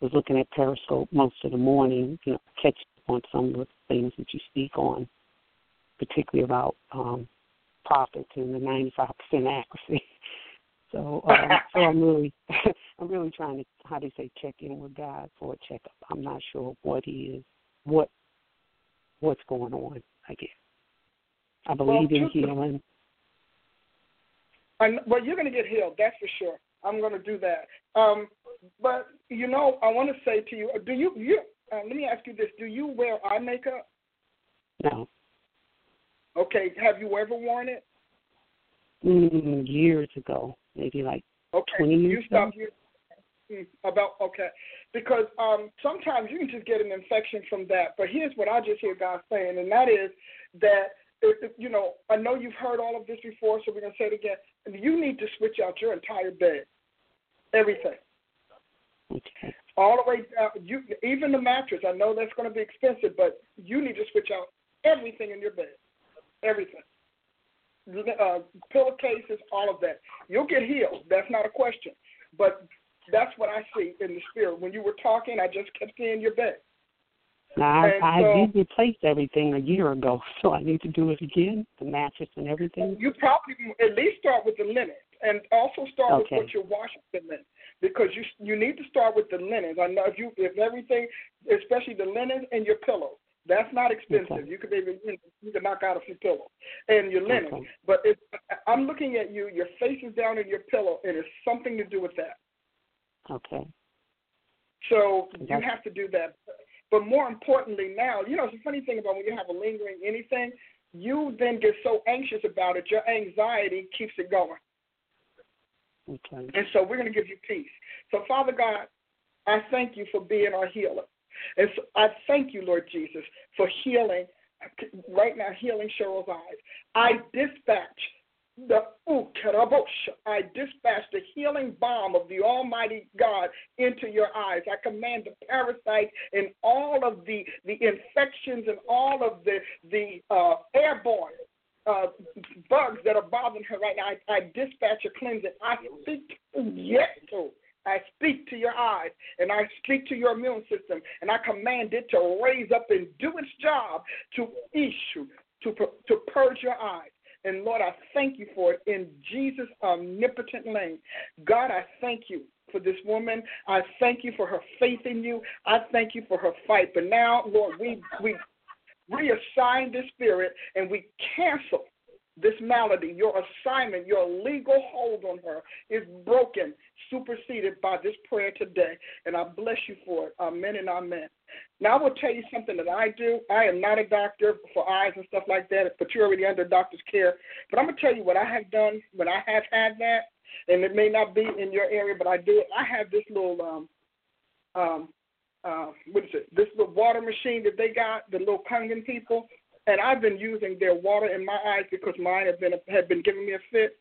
was looking at Periscope most of the morning, you know, catch on some of the things that you speak on particularly about um, prophets and the 95% accuracy. So, um, so I'm really, I'm really trying to, how do you say, check in with God for a checkup. I'm not sure what he is, what, what's going on. I guess. I believe well, in healing. I, well, you're going to get healed. That's for sure. I'm going to do that. Um, but you know, I want to say to you, do you you? Uh, let me ask you this: Do you wear eye makeup? No. Okay. Have you ever worn it? Mm, years ago, maybe like Okay. 20 years you stopped you mm, about okay because um sometimes you can just get an infection from that. But here's what I just hear God saying, and that is that you know I know you've heard all of this before, so we're gonna say it again. You need to switch out your entire bed, everything. Okay. all the way down. You even the mattress. I know that's going to be expensive, but you need to switch out everything in your bed, everything. Uh, pillowcases, all of that. You'll get healed. That's not a question. But that's what I see in the spirit. When you were talking, I just kept seeing your bed. Now, I, And I so- did replace everything a year ago, so I need to do it again, the mattress and everything. You probably at least start with the linen, and also start Okay. with what you're washing them in, because you you need to start with the linens. I know if you if everything, especially the linens and your pillows, that's not expensive. Okay. You could maybe you, know, you could knock out a few pillows and your linen. Okay. But if I'm looking at you, your face is down in your pillow, and it's something to do with that. Okay. So you have to do that. But more importantly, now you know it's a funny thing about when you have a lingering anything, you then get so anxious about it, your anxiety keeps it going. Okay. And so we're going to give you peace. So, Father God, I thank you for being our healer. And so I thank you, Lord Jesus, for healing, right now, healing Cheryl's eyes. I dispatch the ooh, karabosh. I dispatch the healing balm of the Almighty God into your eyes. I command the parasites and all of the, the infections and all of the, the uh, airborne uh, bugs that are bothering her right now. I, I dispatch a cleansing. I speak to. I speak to your eyes and I speak to your immune system and I command it to raise up and do its job to issue, to, to purge your eyes. And Lord, I thank you for it in Jesus' omnipotent name. God, I thank you for this woman. I thank you for her faith in you. I thank you for her fight. But now, Lord, we, we reassign this spirit and we cancel this malady. Your assignment, your legal hold on her is broken, superseded by this prayer today. And I bless you for it. Amen and amen. Now, I will tell you something that I do. I am not a doctor for eyes and stuff like that, but you're already under doctor's care. But I'm going to tell you what I have done when I have had that, and it may not be in your area, but I do it. I have this little um, um, uh, what is it? This little water machine that they got, the little Kangen people, and I've been using their water in my eyes because mine had been had been giving me a fit.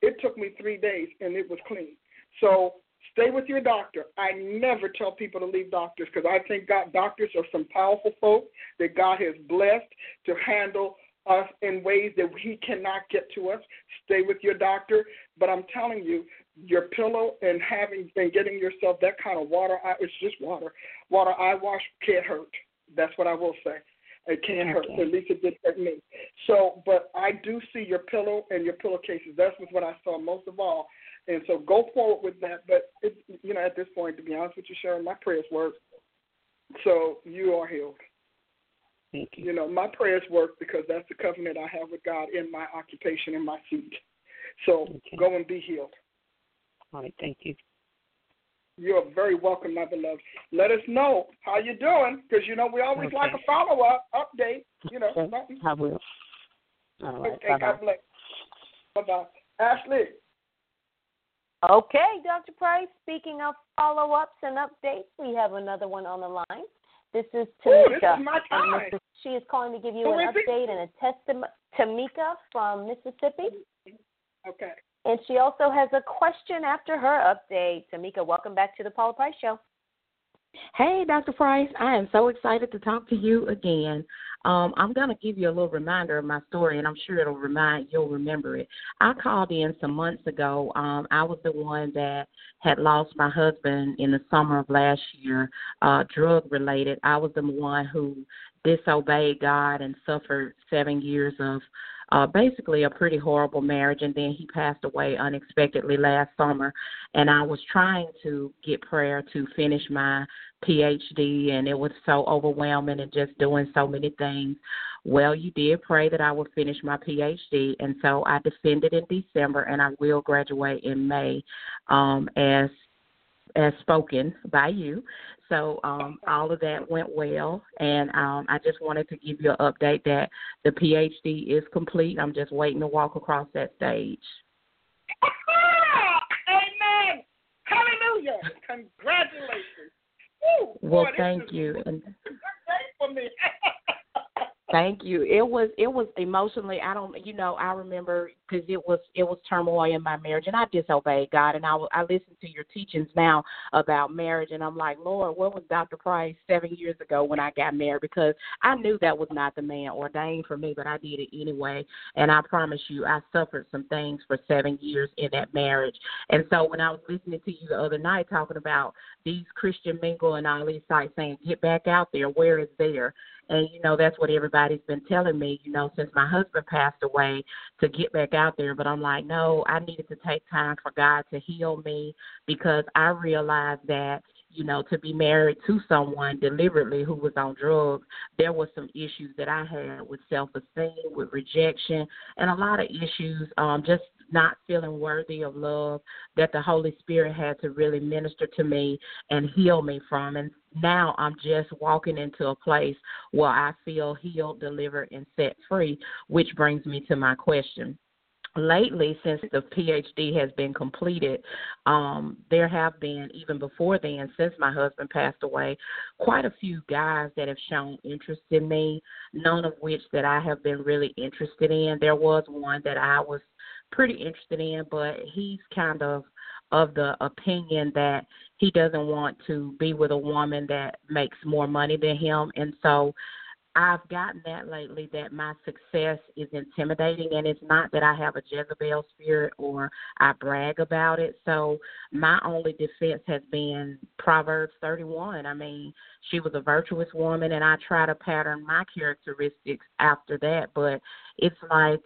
It took me three days, and it was clean. So stay with your doctor. I never tell people to leave doctors because I think God doctors are some powerful folk that God has blessed to handle us in ways that He cannot get to us. Stay with your doctor, but I'm telling you, your pillow and having and getting yourself that kind of water, it's just water. Water eye wash can't hurt. That's what I will say. It can't hurt. At least it did hurt me. So, but I do see your pillow and your pillowcases. That's what I saw most of all. And so go forward with that. But it, you know, at this point, to be honest with you, Sharon, my prayers work. So you are healed. Thank you. You know, my prayers work because that's the covenant I have with God in my occupation in my seat. So Okay. go and be healed. All right. Thank you. You're very welcome, my beloved. Let us know how you're doing because you know we always Okay. like a follow up update. You know, Okay. something. I will. All right. Okay, Bye-bye. God bless. Bye bye. Ashley. Okay, Dr. Price, speaking of follow ups and updates, we have another one on the line. This is Ooh, this Tamika. is my time. Missis- She is calling to give you Who an is it? update and a testimony. Tamika from Mississippi. Okay. And she also has a question after her update. Tamika, welcome back to the Paula Price Show. Hey, Dr. Price, I am so excited to talk to you again. Um, I'm going to give you a little reminder of my story, and I'm sure it'll remind you'll remember it. I called in some months ago. Um, I was the one that had lost my husband in the summer of last year, uh, drug related. I was the one who disobeyed God and suffered seven years of uh, basically a pretty horrible marriage, and then he passed away unexpectedly last summer. And I was trying to get prayer to finish my PhD, and it was so overwhelming and just doing so many things. Well, you did pray that I would finish my PhD, and so I defended in December, and I will graduate in May um, as as spoken by you. So um, all of that went well, and um, I just wanted to give you an update that the PhD is complete. I'm just waiting to walk across that stage. Amen. Hallelujah. Congratulations. Woo, well, boy, thank you. And good day for me. Thank you. It was it was emotionally. I don't. You know. I remember because it was it was turmoil in my marriage, and I disobeyed God, and I I listen to your teachings now about marriage, and I'm like, Lord, what was Dr. Price seven years ago when I got married? Because I knew that was not the man ordained for me, but I did it anyway, and I promise you, I suffered some things for seven years in that marriage, and so when I was listening to you the other night talking about these Christian mingle and all these sites saying, get back out there, where is there? And you know that's what everybody's been telling me, you know, since my husband passed away to get back out there. But I'm like, no, I needed to take time for God to heal me because I realized that you know, to be married to someone deliberately who was on drugs, there were some issues that I had with self esteem, with rejection, and a lot of issues, um, just not feeling worthy of love that the Holy Spirit had to really minister to me and heal me from. And now I'm just walking into a place where I feel healed, delivered, and set free, which brings me to my question lately since the phd has been completed um there have been even before then since my husband passed away quite a few guys that have shown interest in me none of which that i have been really interested in. There was one that i was pretty interested in but he's kind of of the opinion that he doesn't want to be with a woman that makes more money than him. And so I've gotten that lately that my success is intimidating, and it's not that I have a Jezebel spirit or I brag about it. So my only defense has been Proverbs 31. I mean, she was a virtuous woman, and I try to pattern my characteristics after that. But it's like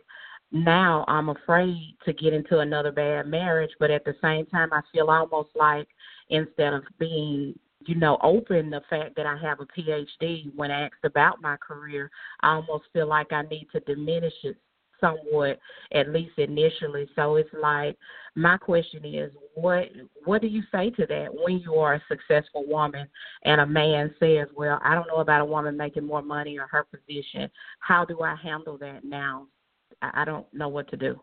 now I'm afraid to get into another bad marriage, but at the same time, I feel almost like instead of being you know, open the fact that I have a PhD when asked about my career, I almost feel like I need to diminish it somewhat at least initially. So it's like my question is what what do you say to that when you are a successful woman and a man says well i don't know about a woman making more money or her position. How do i handle that now? I, I don't know what to do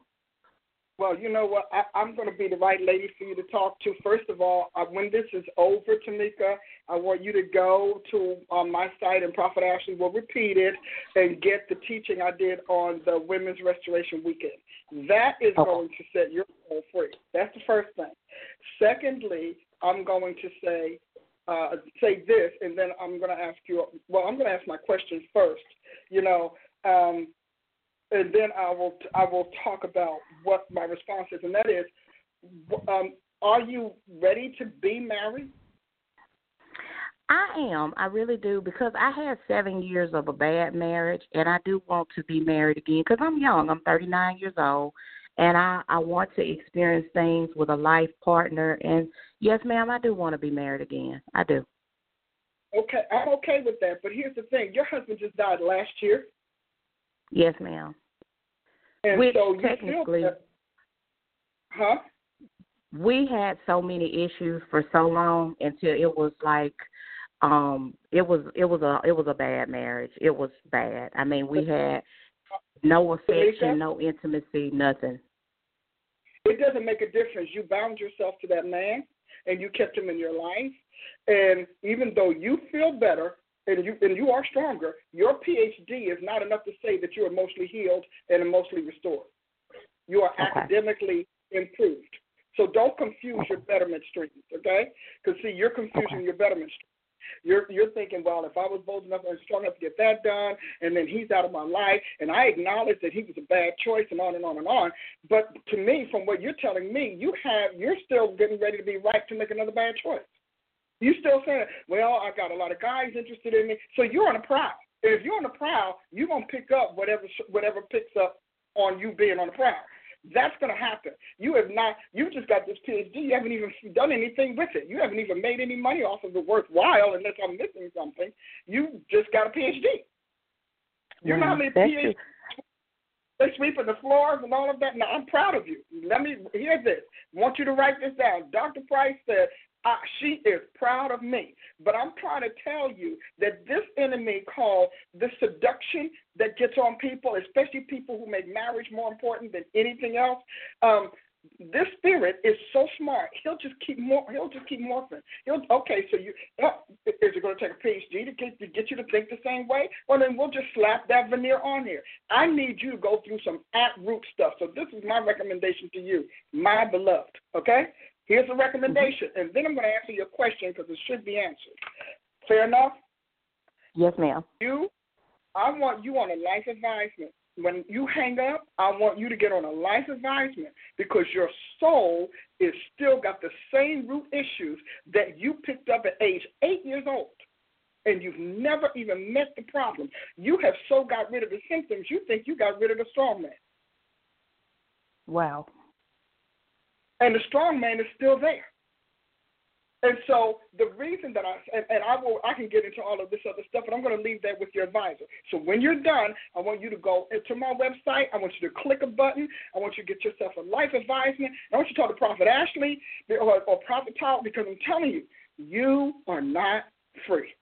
well, you know what? I, I'm going to be the right lady for you to talk to. First of all, uh, when this is over, Tamika, I want you to go to um, my site, and Prophet Ashley will repeat it and get the teaching I did on the Women's Restoration Weekend. That is okay. going to set your soul free. That's the first thing. Secondly, I'm going to say uh, say this, and then I'm going to ask you. Well, I'm going to ask my question first. You know, um, and then I will I will talk about what my response is, and that is, um, are you ready to be married? I am. I really do because I had seven years of a bad marriage, and I do want to be married again because I'm young. I'm 39 years old, and I I want to experience things with a life partner. And yes, ma'am, I do want to be married again. I do. Okay, I'm okay with that. But here's the thing: your husband just died last year. Yes, ma'am. And Which so technically, huh? We had so many issues for so long until it was like um it was it was a it was a bad marriage. It was bad. I mean, we had no affection, no intimacy, nothing. It doesn't make a difference. You bound yourself to that man and you kept him in your life. And even though you feel better, and you and you are stronger, your PhD is not enough to say that you're emotionally healed and emotionally restored. You are okay. academically improved. So don't confuse your betterment streams, okay? Because see, you're confusing okay. your betterment streams. You're you're thinking, well, if I was bold enough and strong enough to get that done, and then he's out of my life, and I acknowledge that he was a bad choice, and on and on and on. But to me, from what you're telling me, you have you're still getting ready to be right to make another bad choice. You still saying, well, I got a lot of guys interested in me. So you're on a prowl. If you're on a prowl, you're gonna pick up whatever whatever picks up on you being on the prowl. That's gonna happen. You have not. You just got this PhD. You haven't even done anything with it. You haven't even made any money off of it worthwhile, unless I'm missing something. You just got a PhD. You're not many mm-hmm. PhD. They sweeping the floors and all of that. Now I'm proud of you. Let me hear this. I want you to write this down. Dr. Price said She is proud of me. But I'm trying to tell you that this enemy called the seduction that gets on people, especially people who make marriage more important than anything else. Um, this spirit is so smart. He'll just keep more. He'll just keep morphing. He'll okay. So you uh, is it going to take a PhD to get to get you to think the same way? Well, then we'll just slap that veneer on here. I need you to go through some at root stuff. So this is my recommendation to you, my beloved. Okay. Here's a mm-hmm. recommendation, and then I'm going to answer your question because it should be answered. Fair enough? Yes, ma'am. You, I want you on a life advisement. When you hang up, I want you to get on a life advisement because your soul is still got the same root issues that you picked up at age eight years old and you've never even met the problem. You have so got rid of the symptoms, you think you got rid of the strong man. Wow and the strong man is still there. And so the reason that I and, and, I will I can get into all of this other stuff, but I'm going to leave that with your advisor. So when you're done, I want you to go into my website. I want you to click a button. I want you to get yourself a life advisement. I want you to talk to Prophet Ashley or, or Prophet Talk because I'm telling you, you are not free.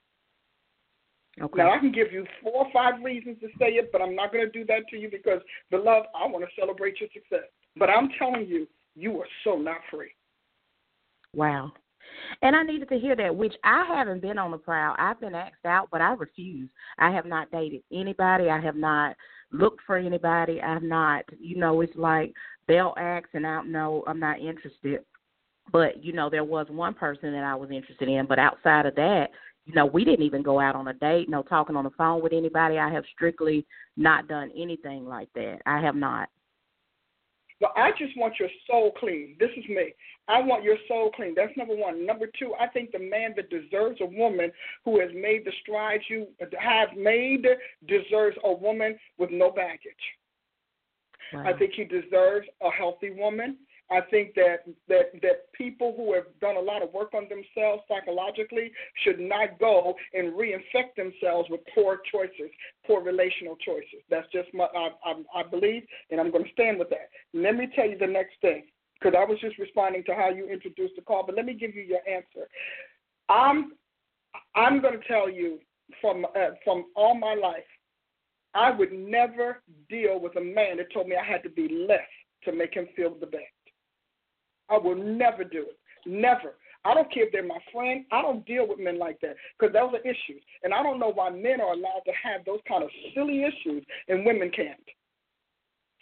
Okay. Now I can give you four or five reasons to say it, but I'm not going to do that to you because, beloved, I want to celebrate your success. But I'm telling you, you are so not free. Wow. And I needed to hear that, which I haven't been on the prowl. I've been asked out, but I refuse. I have not dated anybody. I have not looked for anybody. I have not, you know, it's like they'll ask and I no, I'm not interested. But, you know, there was one person that I was interested in, but outside of that, you know, we didn't even go out on a date, no talking on the phone with anybody. I have strictly not done anything like that. I have not. But I just want your soul clean. This is me. I want your soul clean. That's number one. Number two, I think the man that deserves a woman who has made the strides you have made deserves a woman with no baggage. Wow. I think he deserves a healthy woman. I think that that that people who have done a lot of work on themselves psychologically should not go and reinfect themselves with poor choices, poor relational choices. That's just my I, I, I believe, and I'm going to stand with that. Let me tell you the next thing, because I was just responding to how you introduced the call, but let me give you your answer. I'm I'm going to tell you from uh, from all my life, I would never deal with a man that told me I had to be less to make him feel the best. I will never do it. Never. I don't care if they're my friend. I don't deal with men like that because those are issues. And I don't know why men are allowed to have those kind of silly issues and women can't.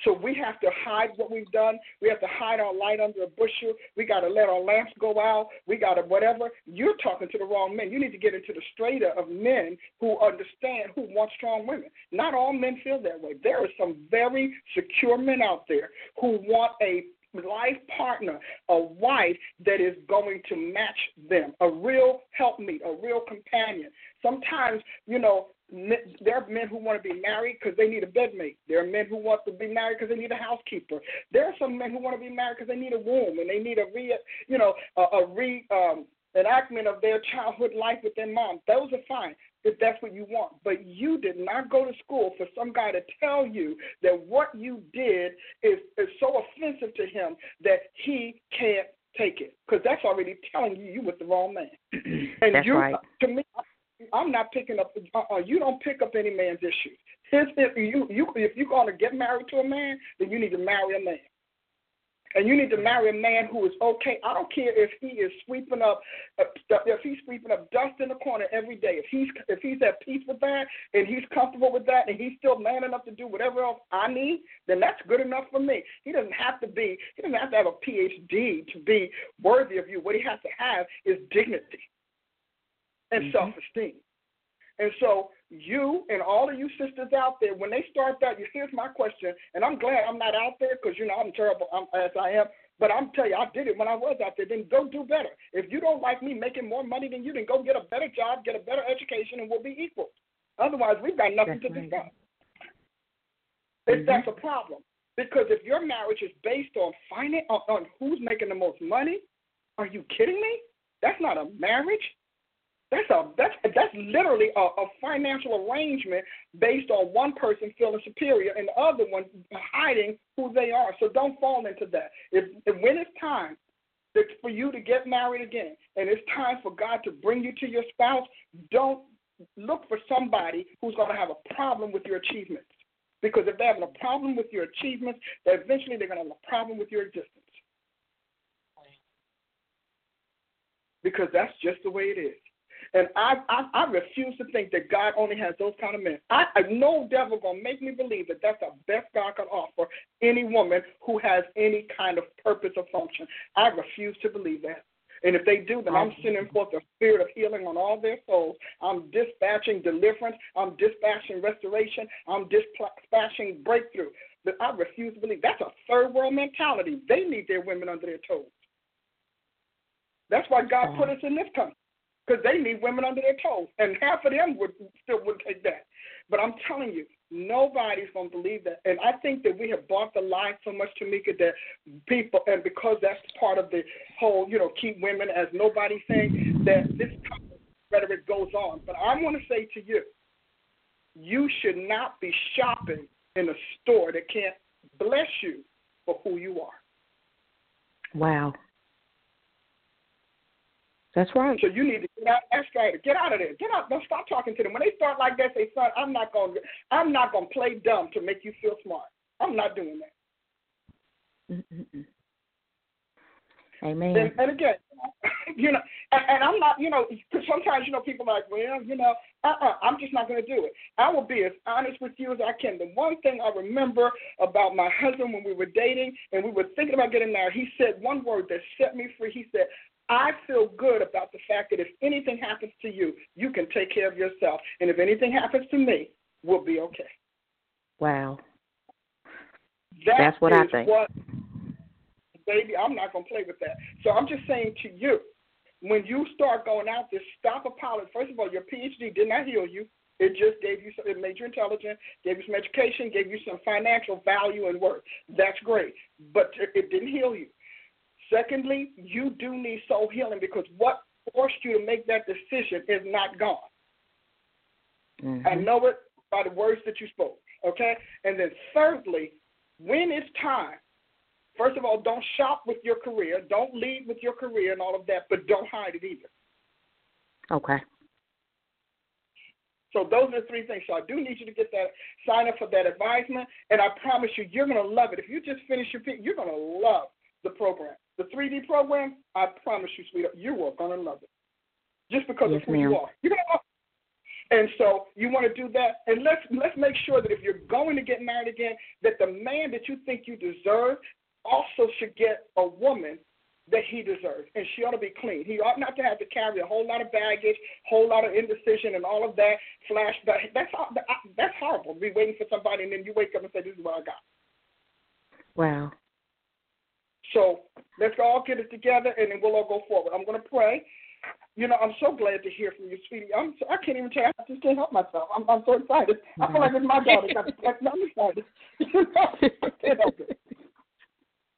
So we have to hide what we've done. We have to hide our light under a bushel. We got to let our lamps go out. We got to whatever. You're talking to the wrong men. You need to get into the strata of men who understand who want strong women. Not all men feel that way. There are some very secure men out there who want a life partner, a wife that is going to match them, a real helpmeet, a real companion. Sometimes, you know, there are men who want to be married because they need a bedmate. There are men who want to be married because they need a housekeeper. There are some men who want to be married because they need a womb and they need a re, you know, a, a re um, enactment of their childhood life with their mom. Those are fine if that's what you want. But you did not go to school for some guy to tell you that what you did is, is so offensive to him that he can't take it. Because that's already telling you you with the wrong man. and that's you, right. to me, I'm not picking up. Uh, you don't pick up any man's issues. His, if you, you, if you're going to get married to a man, then you need to marry a man. And you need to marry a man who is okay. I don't care if he is sweeping up, uh, if he's sweeping up dust in the corner every day. If he's if he's at peace with that and he's comfortable with that and he's still man enough to do whatever else I need, then that's good enough for me. He doesn't have to be. He doesn't have to have a PhD to be worthy of you. What he has to have is dignity and mm-hmm. self-esteem. And so you and all of you sisters out there, when they start that, you see, here's my question, and I'm glad I'm not out there because you know I'm terrible I'm, as I am. But I'm telling you, I did it when I was out there. Then go do better. If you don't like me making more money than you, then go get a better job, get a better education, and we'll be equal. Otherwise, we've got nothing that's to right. discuss. Mm-hmm. That's a problem because if your marriage is based on finance, on, on who's making the most money, are you kidding me? That's not a marriage. That's a that's that's literally a, a financial arrangement based on one person feeling superior and the other one hiding who they are. So don't fall into that. If, if when it's time that for you to get married again and it's time for God to bring you to your spouse, don't look for somebody who's going to have a problem with your achievements. Because if they're having a problem with your achievements, then eventually they're going to have a problem with your existence. Because that's just the way it is. And I, I, I refuse to think that God only has those kind of men. I, I no devil gonna make me believe that that's the best God can offer any woman who has any kind of purpose or function. I refuse to believe that. And if they do, then I'm sending forth the spirit of healing on all their souls. I'm dispatching deliverance. I'm dispatching restoration. I'm dispatching breakthrough. But I refuse to believe that's a third world mentality. They need their women under their toes. That's why God put us in this country because they need women under their toes, and half of them would still wouldn't take that. But I'm telling you, nobody's to believe that. And I think that we have bought the lie so much, Tamika, that people, and because that's part of the whole, you know, keep women as nobody thing, that this rhetoric goes on. But I want to say to you, you should not be shopping in a store that can't bless you for who you are. Wow. That's right. So you need to get out. That's right. Get out of there. Get out. Don't stop talking to them. When they start like that, say, "Son, I'm not going. to I'm not going to play dumb to make you feel smart. I'm not doing that." Mm-mm. Amen. And, and again, you know, and, and I'm not, you know, because sometimes you know people are like, well, you know, uh-uh, I'm just not going to do it. I will be as honest with you as I can. The one thing I remember about my husband when we were dating and we were thinking about getting married, he said one word that set me free. He said, I feel good about the fact that if anything happens to you, you can take care of yourself. And if anything happens to me, we'll be okay. Wow. That That's what is I think. What, baby, I'm not going to play with that. So I'm just saying to you, when you start going out there, stop apologizing. First of all, your PhD did not heal you. It just gave you, some, it made you intelligent, gave you some education, gave you some financial value and worth. That's great, but it didn't heal you. Secondly, you do need soul healing because what forced you to make that decision is not gone. Mm-hmm. I know it by the words that you spoke. Okay? And then thirdly, when it's time, first of all, don't shop with your career, don't lead with your career and all of that, but don't hide it either. Okay. So those are the three things. So I do need you to get that sign up for that advisement, and I promise you, you're going to love it. If you just finish your, p you're going to love the program. The 3D program, I promise you, sweetheart, you are going to love it. Just because yes, of who ma'am. you are. You're going to love it. And so you want to do that, and let's let's make sure that if you're going to get married again, that the man that you think you deserve also should get a woman that he deserves, and she ought to be clean. He ought not to have to carry a whole lot of baggage, whole lot of indecision, and all of that flashback. That's that's horrible. To be waiting for somebody, and then you wake up and say, "This is what I got." Wow. So let's all get it together, and then we'll all go forward. I'm going to pray. You know, I'm so glad to hear from you, sweetie. I'm so, I can't even tell you. I just can't help myself. I'm, I'm so excited. I feel like it's my daughter. I'm excited. Can't help.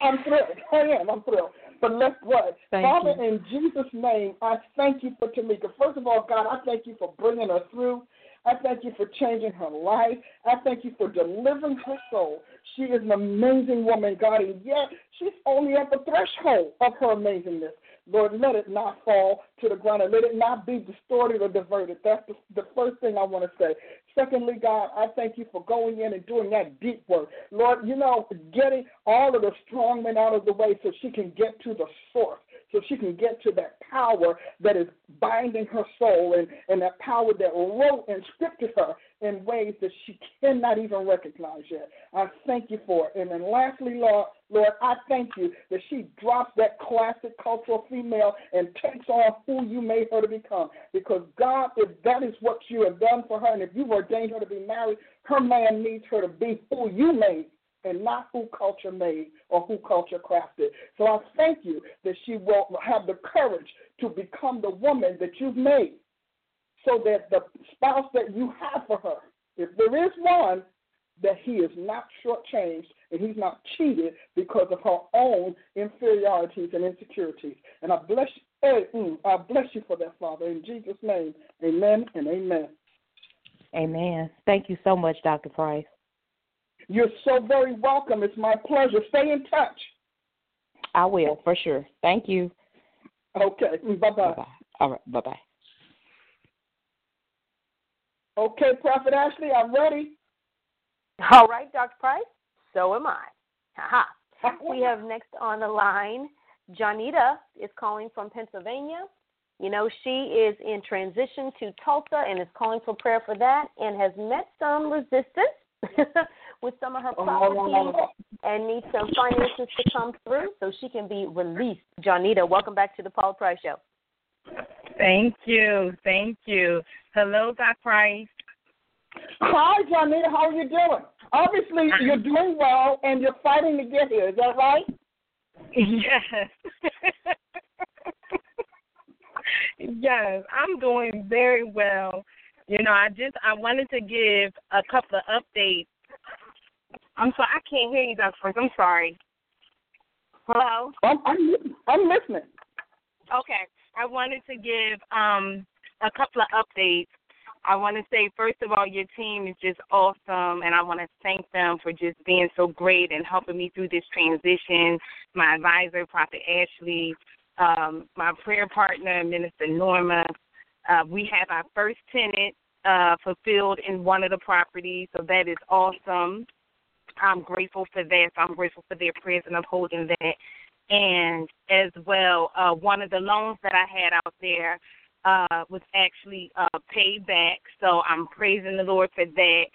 I'm thrilled. I am. I'm thrilled. But let's pray. Thank Father, you. in Jesus' name, I thank you for Tamika. First of all, God, I thank you for bringing her through. I thank you for changing her life. I thank you for delivering her soul. She is an amazing woman, God, and yet she's only at the threshold of her amazingness. Lord, let it not fall to the ground and let it not be distorted or diverted. That's the, the first thing I want to say. Secondly, God, I thank you for going in and doing that deep work. Lord, you know, getting all of the strong men out of the way so she can get to the source so she can get to that power that is binding her soul and, and that power that wrote and scripted her in ways that she cannot even recognize yet. I thank you for it. And then lastly, Lord, Lord, I thank you that she drops that classic cultural female and takes on who you made her to become. Because God, if that is what you have done for her, and if you've ordained her to be married, her man needs her to be who you made and not who culture made or who culture crafted. So I thank you that she will have the courage to become the woman that you've made so that the spouse that you have for her, if there is one, that he is not shortchanged and he's not cheated because of her own inferiorities and insecurities. And I bless you, mm, I bless you for that, Father. In Jesus' name, amen and amen. Amen. Thank you so much, Dr. Price. You're so very welcome. It's my pleasure. Stay in touch. I will for sure. Thank you. Okay. Mm, bye bye. All right. Bye bye. Okay, Prophet Ashley, I'm ready. All right, Dr. Price. So am I. Haha. we have next on the line, Janita is calling from Pennsylvania. You know, she is in transition to Tulsa and is calling for prayer for that and has met some resistance with some of her properties um, and needs some finances to come through so she can be released. Janita, welcome back to the Paula Price Show. Thank you. Thank you. Hello, Doc Price. Hi, Janita. How are you doing? Obviously, you're doing well and you're fighting to get here. Is that right? Yes. yes, I'm doing very well. You know, I just I wanted to give a couple of updates. I'm sorry, I can't hear you, Dr. First. I'm sorry. Hello. I'm I'm, I'm listening. Okay, I wanted to give um a couple of updates. I want to say, first of all, your team is just awesome, and I want to thank them for just being so great and helping me through this transition. My advisor, Prophet Ashley, um, my prayer partner, Minister Norma. Uh, we have our first tenant uh, fulfilled in one of the properties, so that is awesome. I'm grateful for that. So I'm grateful for their prayers and upholding that. And as well, uh, one of the loans that I had out there uh, was actually uh, paid back. So I'm praising the Lord for that.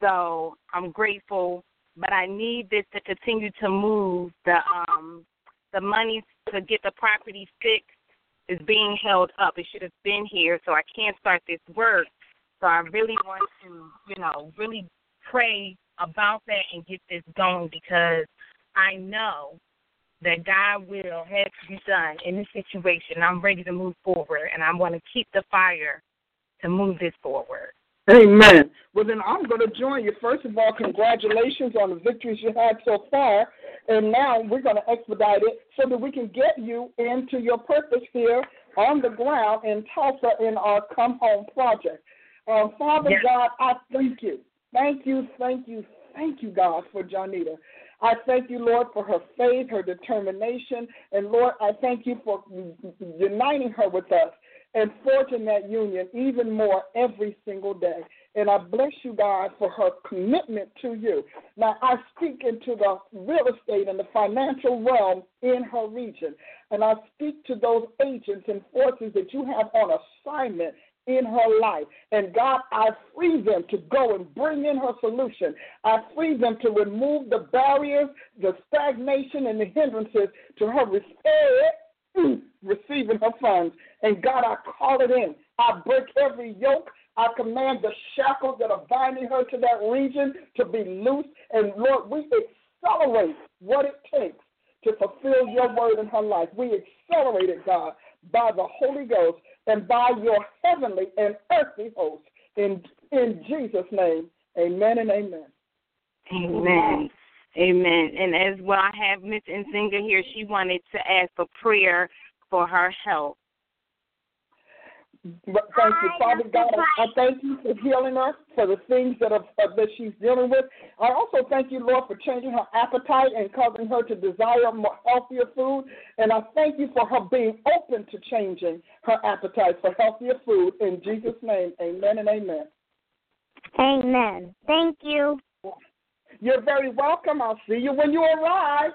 So I'm grateful, but I need this to continue to move. The um, the money to get the property fixed is being held up. It should have been here, so I can't start this work. So I really want to, you know, really pray about that and get this going because I know that God will have to be done in this situation. I'm ready to move forward, and I want to keep the fire to move this forward. Amen. Well, then I'm going to join you. First of all, congratulations on the victories you had so far. And now we're going to expedite it so that we can get you into your purpose here on the ground in Tulsa in our Come Home project. Um, Father yes. God, I thank you. Thank you, thank you, thank you, God, for Janita. I thank you, Lord, for her faith, her determination, and Lord, I thank you for uniting her with us and forging that union even more every single day. And I bless you, God, for her commitment to you. Now, I speak into the real estate and the financial realm in her region. And I speak to those agents and forces that you have on assignment in her life. And God, I free them to go and bring in her solution. I free them to remove the barriers, the stagnation, and the hindrances to her receiving her funds. And God, I call it in. I break every yoke. I command the shackles that are binding her to that region to be loose. And Lord, we accelerate what it takes to fulfill your word in her life. We accelerate it, God, by the Holy Ghost and by your heavenly and earthly hosts. In, in Jesus' name, amen and amen. Amen. Amen. And as well, I have Miss Nzinga here. She wanted to ask for prayer for her health. But thank you, Father God. I thank you for healing her for the things that are uh, that she's dealing with. I also thank you, Lord, for changing her appetite and causing her to desire more healthier food. And I thank you for her being open to changing her appetite for healthier food. In Jesus' name, Amen and Amen. Amen. Thank you. You're very welcome. I'll see you when you arrive.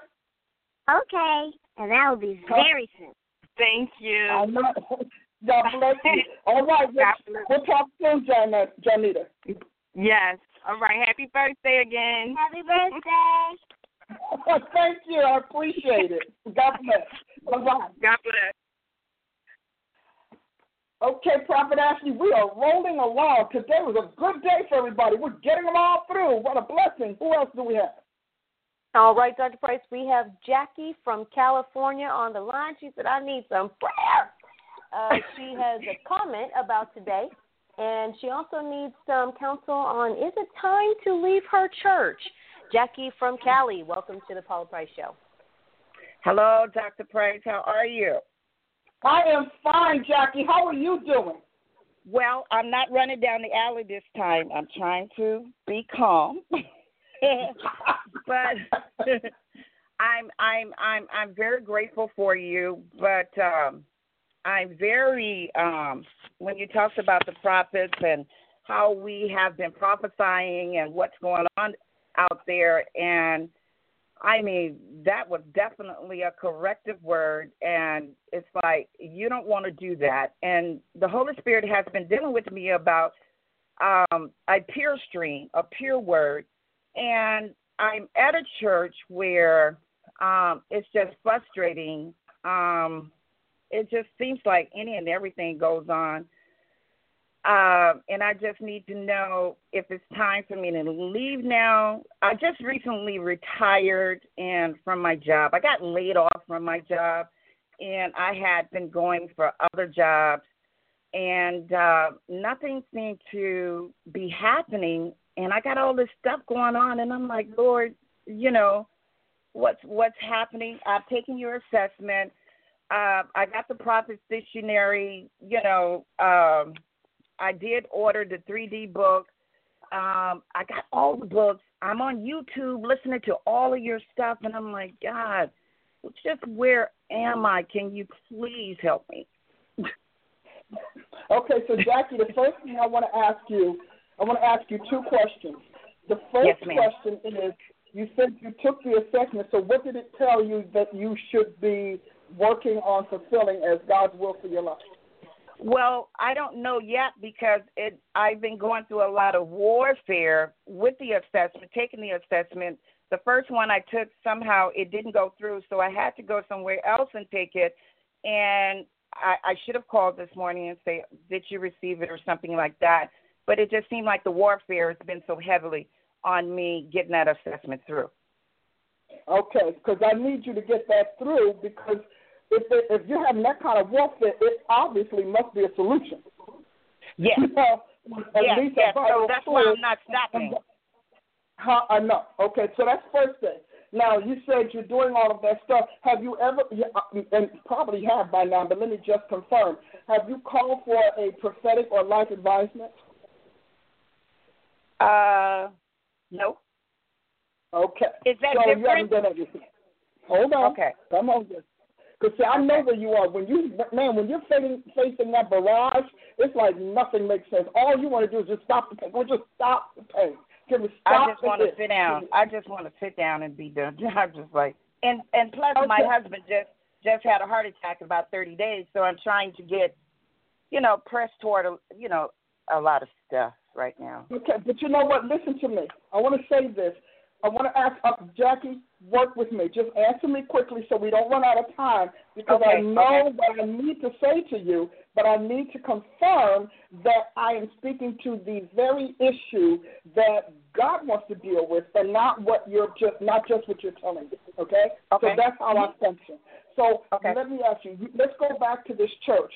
Okay, and that will be very soon. Thank you. God bless you. All right, we'll, we'll talk soon, Janita. Yes. All right. Happy birthday again. Happy birthday. Thank you. I appreciate it. God bless. Bye bye. God bless. Okay, Prophet Ashley, we are rolling along. Today was a good day for everybody. We're getting them all through. What a blessing. Who else do we have? All right, Dr. Price, we have Jackie from California on the line. She said, I need some prayer. Uh, she has a comment about today, and she also needs some counsel on is it time to leave her church? Jackie from Cali, welcome to the Paula Price Show. Hello, Dr. Price. How are you? I am fine, Jackie. How are you doing? Well, I'm not running down the alley this time. I'm trying to be calm. but I'm I'm I'm I'm very grateful for you, but um I'm very um when you talked about the prophets and how we have been prophesying and what's going on out there and I mean that was definitely a corrective word and it's like you don't want to do that. And the Holy Spirit has been dealing with me about um a pure stream, a pure word and I'm at a church where um, it's just frustrating. Um, it just seems like any and everything goes on. Uh, and I just need to know if it's time for me to leave now. I just recently retired and from my job. I got laid off from my job, and I had been going for other jobs, and uh, nothing seemed to be happening. And I got all this stuff going on, and I'm like, Lord, you know, what's what's happening. I've taken your assessment. Uh, I got the Prophet's Dictionary. You know, um, I did order the 3D book. Um, I got all the books. I'm on YouTube listening to all of your stuff, and I'm like, God, just where am I? Can you please help me? okay, so Jackie, the first thing I want to ask you, I want to ask you two questions. The first yes, question is you said you took the assessment. So what did it tell you that you should be working on fulfilling as God's will for your life? Well, I don't know yet because it I've been going through a lot of warfare with the assessment, taking the assessment. The first one I took somehow it didn't go through, so I had to go somewhere else and take it. And I, I should have called this morning and say, "Did you receive it?" or something like that. But it just seemed like the warfare has been so heavily on me getting that assessment through. Okay, because I need you to get that through because if it, if you're having that kind of warfare, it obviously must be a solution. Yes. You know, yes. So that's why I'm not stopping. How I know. Okay, so that's first thing. Now you said you're doing all of that stuff. Have you ever, uh, and probably have by now, but let me just confirm. Have you called for a prophetic or life advisement? Uh, no. Okay. Is that so different? You haven't done everything. Hold on. Okay. Come on. Because see, I know where you are. When you man, when you're facing facing that barrage, it's like nothing makes sense. All you want to do is just stop the pain. Or just stop the pain. Give me stop I just want to sit down. I just want to sit down and be done. I'm just like, and and plus okay. my husband just just had a heart attack in about 30 days, so I'm trying to get, you know, pressed toward a, you know a lot of stuff right now. Okay, but you know what? Listen to me. I want to say this. I want to ask uh, Jackie, work with me. Just answer me quickly so we don't run out of time because okay, I know okay. what I need to say to you, but I need to confirm that I am speaking to the very issue that God wants to deal with, and not what you're just not just what you're telling me. Okay. Okay. So that's how I function. So let me ask you. Let's go back to this church.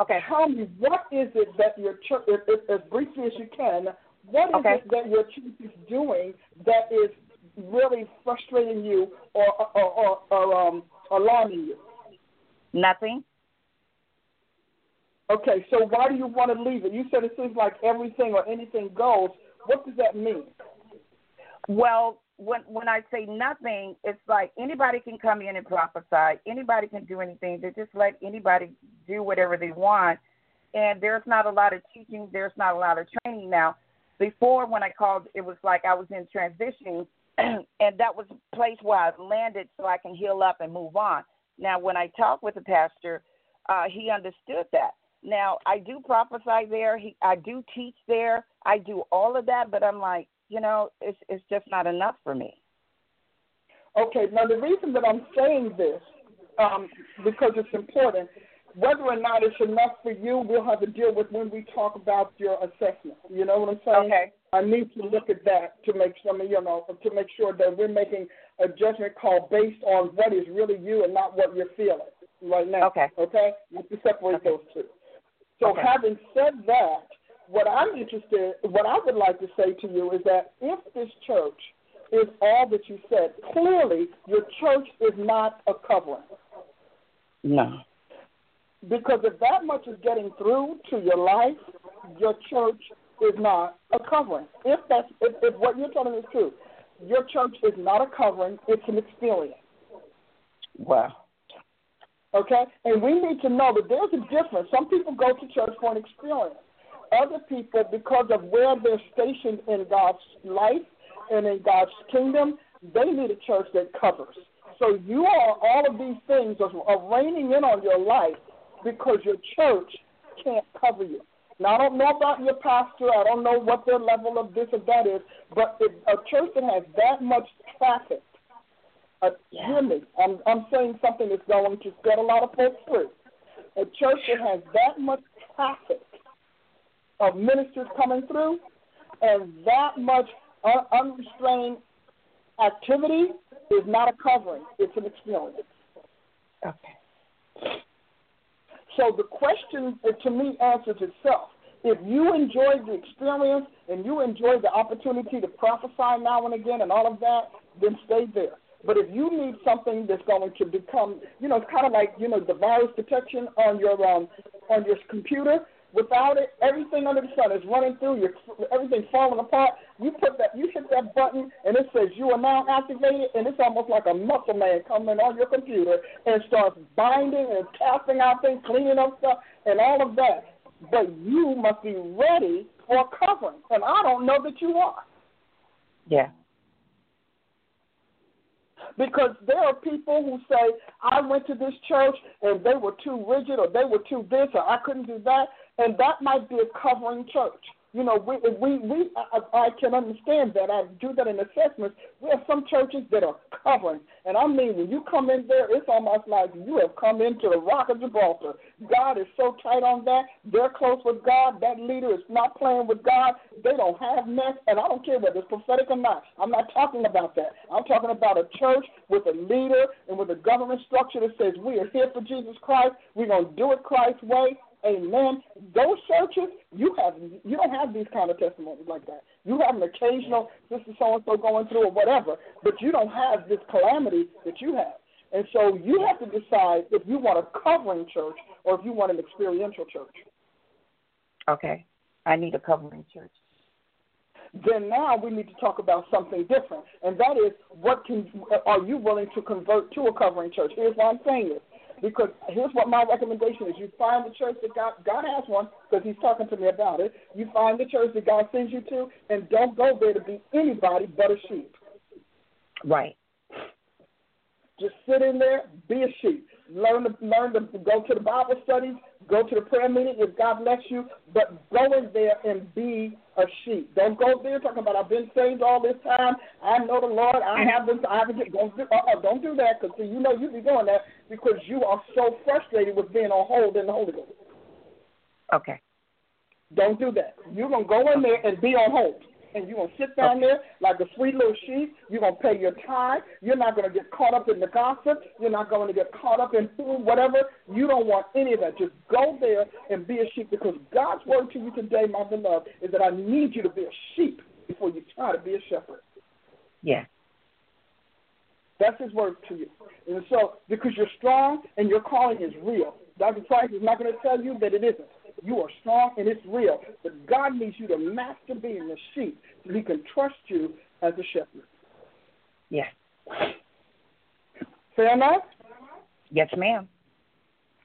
Okay. Tell me what is it that your church, as briefly as you can, what is okay. it that your church is doing that is really frustrating you or or, or, or um, alarming you? Nothing. Okay, so why do you want to leave it? You said it seems like everything or anything goes. What does that mean? Well, when when I say nothing, it's like anybody can come in and prophesy. Anybody can do anything. They just let anybody do whatever they want. And there's not a lot of teaching. There's not a lot of training now. Before, when I called, it was like I was in transition, and that was a place where I landed so I can heal up and move on. Now, when I talk with the pastor, uh, he understood that. Now, I do prophesy there. He, I do teach there. I do all of that, but I'm like, you know, it's it's just not enough for me. Okay. Now, the reason that I'm saying this, um, because it's important, whether or not it's enough for you, we'll have to deal with when we talk about your assessment. You know what I'm saying? Okay. I need to look at that to make some, you know, to make sure that we're making a judgment call based on what is really you and not what you're feeling right now. Okay. Okay. You have to separate okay. those two. So, okay. having said that, what I'm interested, what I would like to say to you is that if this church is all that you said, clearly your church is not a covering. No. Because if that much is getting through to your life, your church is not a covering. If that's if, if what you're telling is true, your church is not a covering, it's an experience. Wow. Okay? And we need to know that there's a difference. Some people go to church for an experience. Other people, because of where they're stationed in God's life and in God's kingdom, they need a church that covers. So you are all of these things are, are raining in on your life because your church can't cover you. Now I don't know about your pastor. I don't know what their level of this or that is, but if a church that has that much traffic, uh, yeah. hear me. I'm I'm saying something that's going to set a lot of folks free. A church that has that much traffic of ministers coming through and that much un- unrestrained activity is not a covering, it's an experience. Okay. So the question, to me, answers itself. If you enjoy the experience and you enjoy the opportunity to prophesy now and again and all of that, then stay there. But if you need something that's going to become, you know, it's kind of like, you know, the virus detection on your um, on your computer. Without it, everything under the sun is running through. Your everything's falling apart. You put that, you hit that button, and it says you are now activated, and it's almost like a muscle man coming on your computer and starts binding and tapping out things, cleaning up stuff, and all of that. But you must be ready for covering, and I don't know that you are. Yeah. Because there are people who say, I went to this church and they were too rigid or they were too this or I couldn't do that and that might be a covering church. You know, we we we I, I can understand that. I do that in assessments. We have some churches that are covering, and I mean, when you come in there, it's almost like you have come into the Rock of Gibraltar. God is so tight on that. They're close with God. That leader is not playing with God. They don't have mess, and I don't care whether it's prophetic or not. I'm not talking about that. I'm talking about a church with a leader and with a government structure that says we are here for Jesus Christ. We're gonna do it Christ's way Amen. Those churches, you have you don't have these kind of testimonies like that. You have an occasional sister so and so going through or whatever, but you don't have this calamity that you have. And so you have to decide if you want a covering church or if you want an experiential church. Okay. I need a covering church. Then now we need to talk about something different, and that is what can are you willing to convert to a covering church? Here's what I'm saying is because here's what my recommendation is: you find the church that God God has one because He's talking to me about it. You find the church that God sends you to, and don't go there to be anybody but a sheep. Right. Just sit in there, be a sheep. Learn to learn to go to the Bible studies, go to the prayer meeting if God lets you, but go in there and be a sheep. Don't go there talking about I've been saved all this time. I know the Lord. I have been. I haven't. Don't do, uh, don't do that because you know you be doing that because you are so frustrated with being on hold in the Holy Ghost. Okay. Don't do that. You're gonna go in there and be on hold and you're going to sit down there like a sweet little sheep. You're going to pay your time. You're not going to get caught up in the gossip. You're not going to get caught up in food, whatever. You don't want any of that. Just go there and be a sheep because God's word to you today, my beloved, is that I need you to be a sheep before you try to be a shepherd. Yeah. That's his word to you. And so, because you're strong and your calling is real, Dr. Price is not going to tell you that it isn't. You are strong and it's real. But God needs you to master being a sheep so he can trust you as a shepherd. Yes. Fair enough? Yes, ma'am.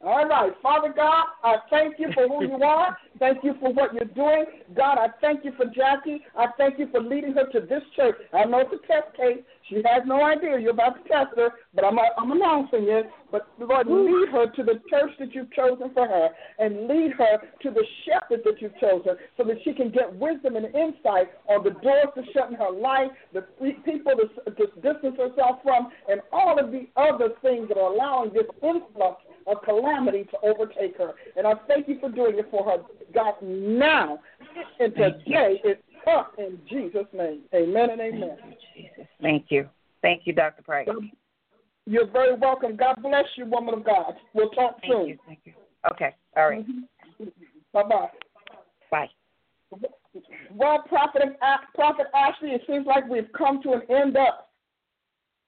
All right. Father God, I thank you for who you are. Thank you for what you're doing. God, I thank you for Jackie. I thank you for leading her to this church. I know it's a test case. She has no idea you're about to test her, but I'm, I'm announcing it. But Lord, lead her to the church that you've chosen for her and lead her to the shepherd that you've chosen so that she can get wisdom and insight on the doors to shut in her life, the people to, to distance herself from, and all of the other things that are allowing this influx of calamity to overtake her. And I thank you for doing it for her, God, now and today. It's up in Jesus' name. Amen and amen. Thank you. Thank you, Dr. Price. You're very welcome. God bless you, woman of God. We'll talk Thank soon. You. Thank you. Okay. All right. mm-hmm. Bye bye. Bye. Well, Prophet, Prophet Ashley, it seems like we've come to an end up.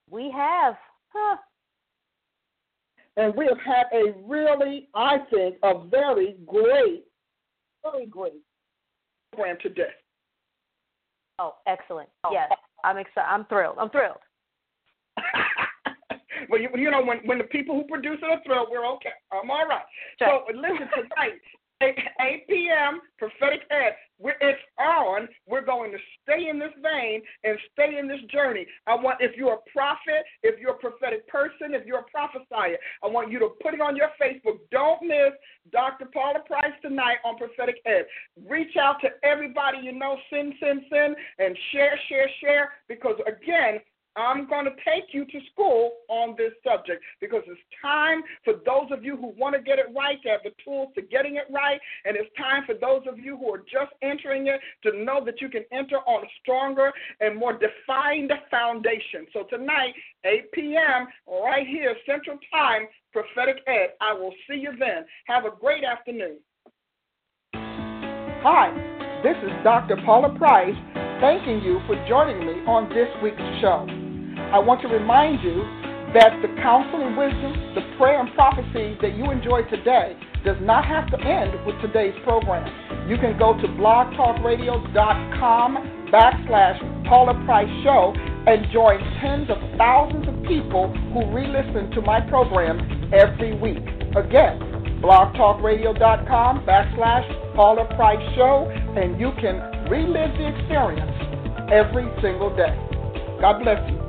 We have. Huh. And we have had a really, I think, a very great, very great program today. Oh, excellent. Oh. Yes. I'm excited. I'm thrilled. I'm thrilled. well, you, you know, when when the people who produce it are thrilled, we're okay. I'm all right. So listen tonight. 8, 8 p.m. prophetic ed. It's on. We're going to stay in this vein and stay in this journey. I want, if you're a prophet, if you're a prophetic person, if you're a prophesier, I want you to put it on your Facebook. Don't miss Dr. Paula Price tonight on prophetic ed. Reach out to everybody you know, send, send, send, and share, share, share. Because again, I'm going to take you to school on this subject because it's time for those of you who want to get it right to have the tools to getting it right. And it's time for those of you who are just entering it to know that you can enter on a stronger and more defined foundation. So tonight, 8 p.m., right here, Central Time, Prophetic Ed. I will see you then. Have a great afternoon. Hi, this is Dr. Paula Price thanking you for joining me on this week's show. I want to remind you that the counsel and wisdom, the prayer and prophecy that you enjoy today does not have to end with today's program. You can go to blogtalkradio.com backslash Paula Price Show and join tens of thousands of people who re-listen to my program every week. Again, blogtalkradio.com backslash Paula Price Show, and you can relive the experience every single day. God bless you.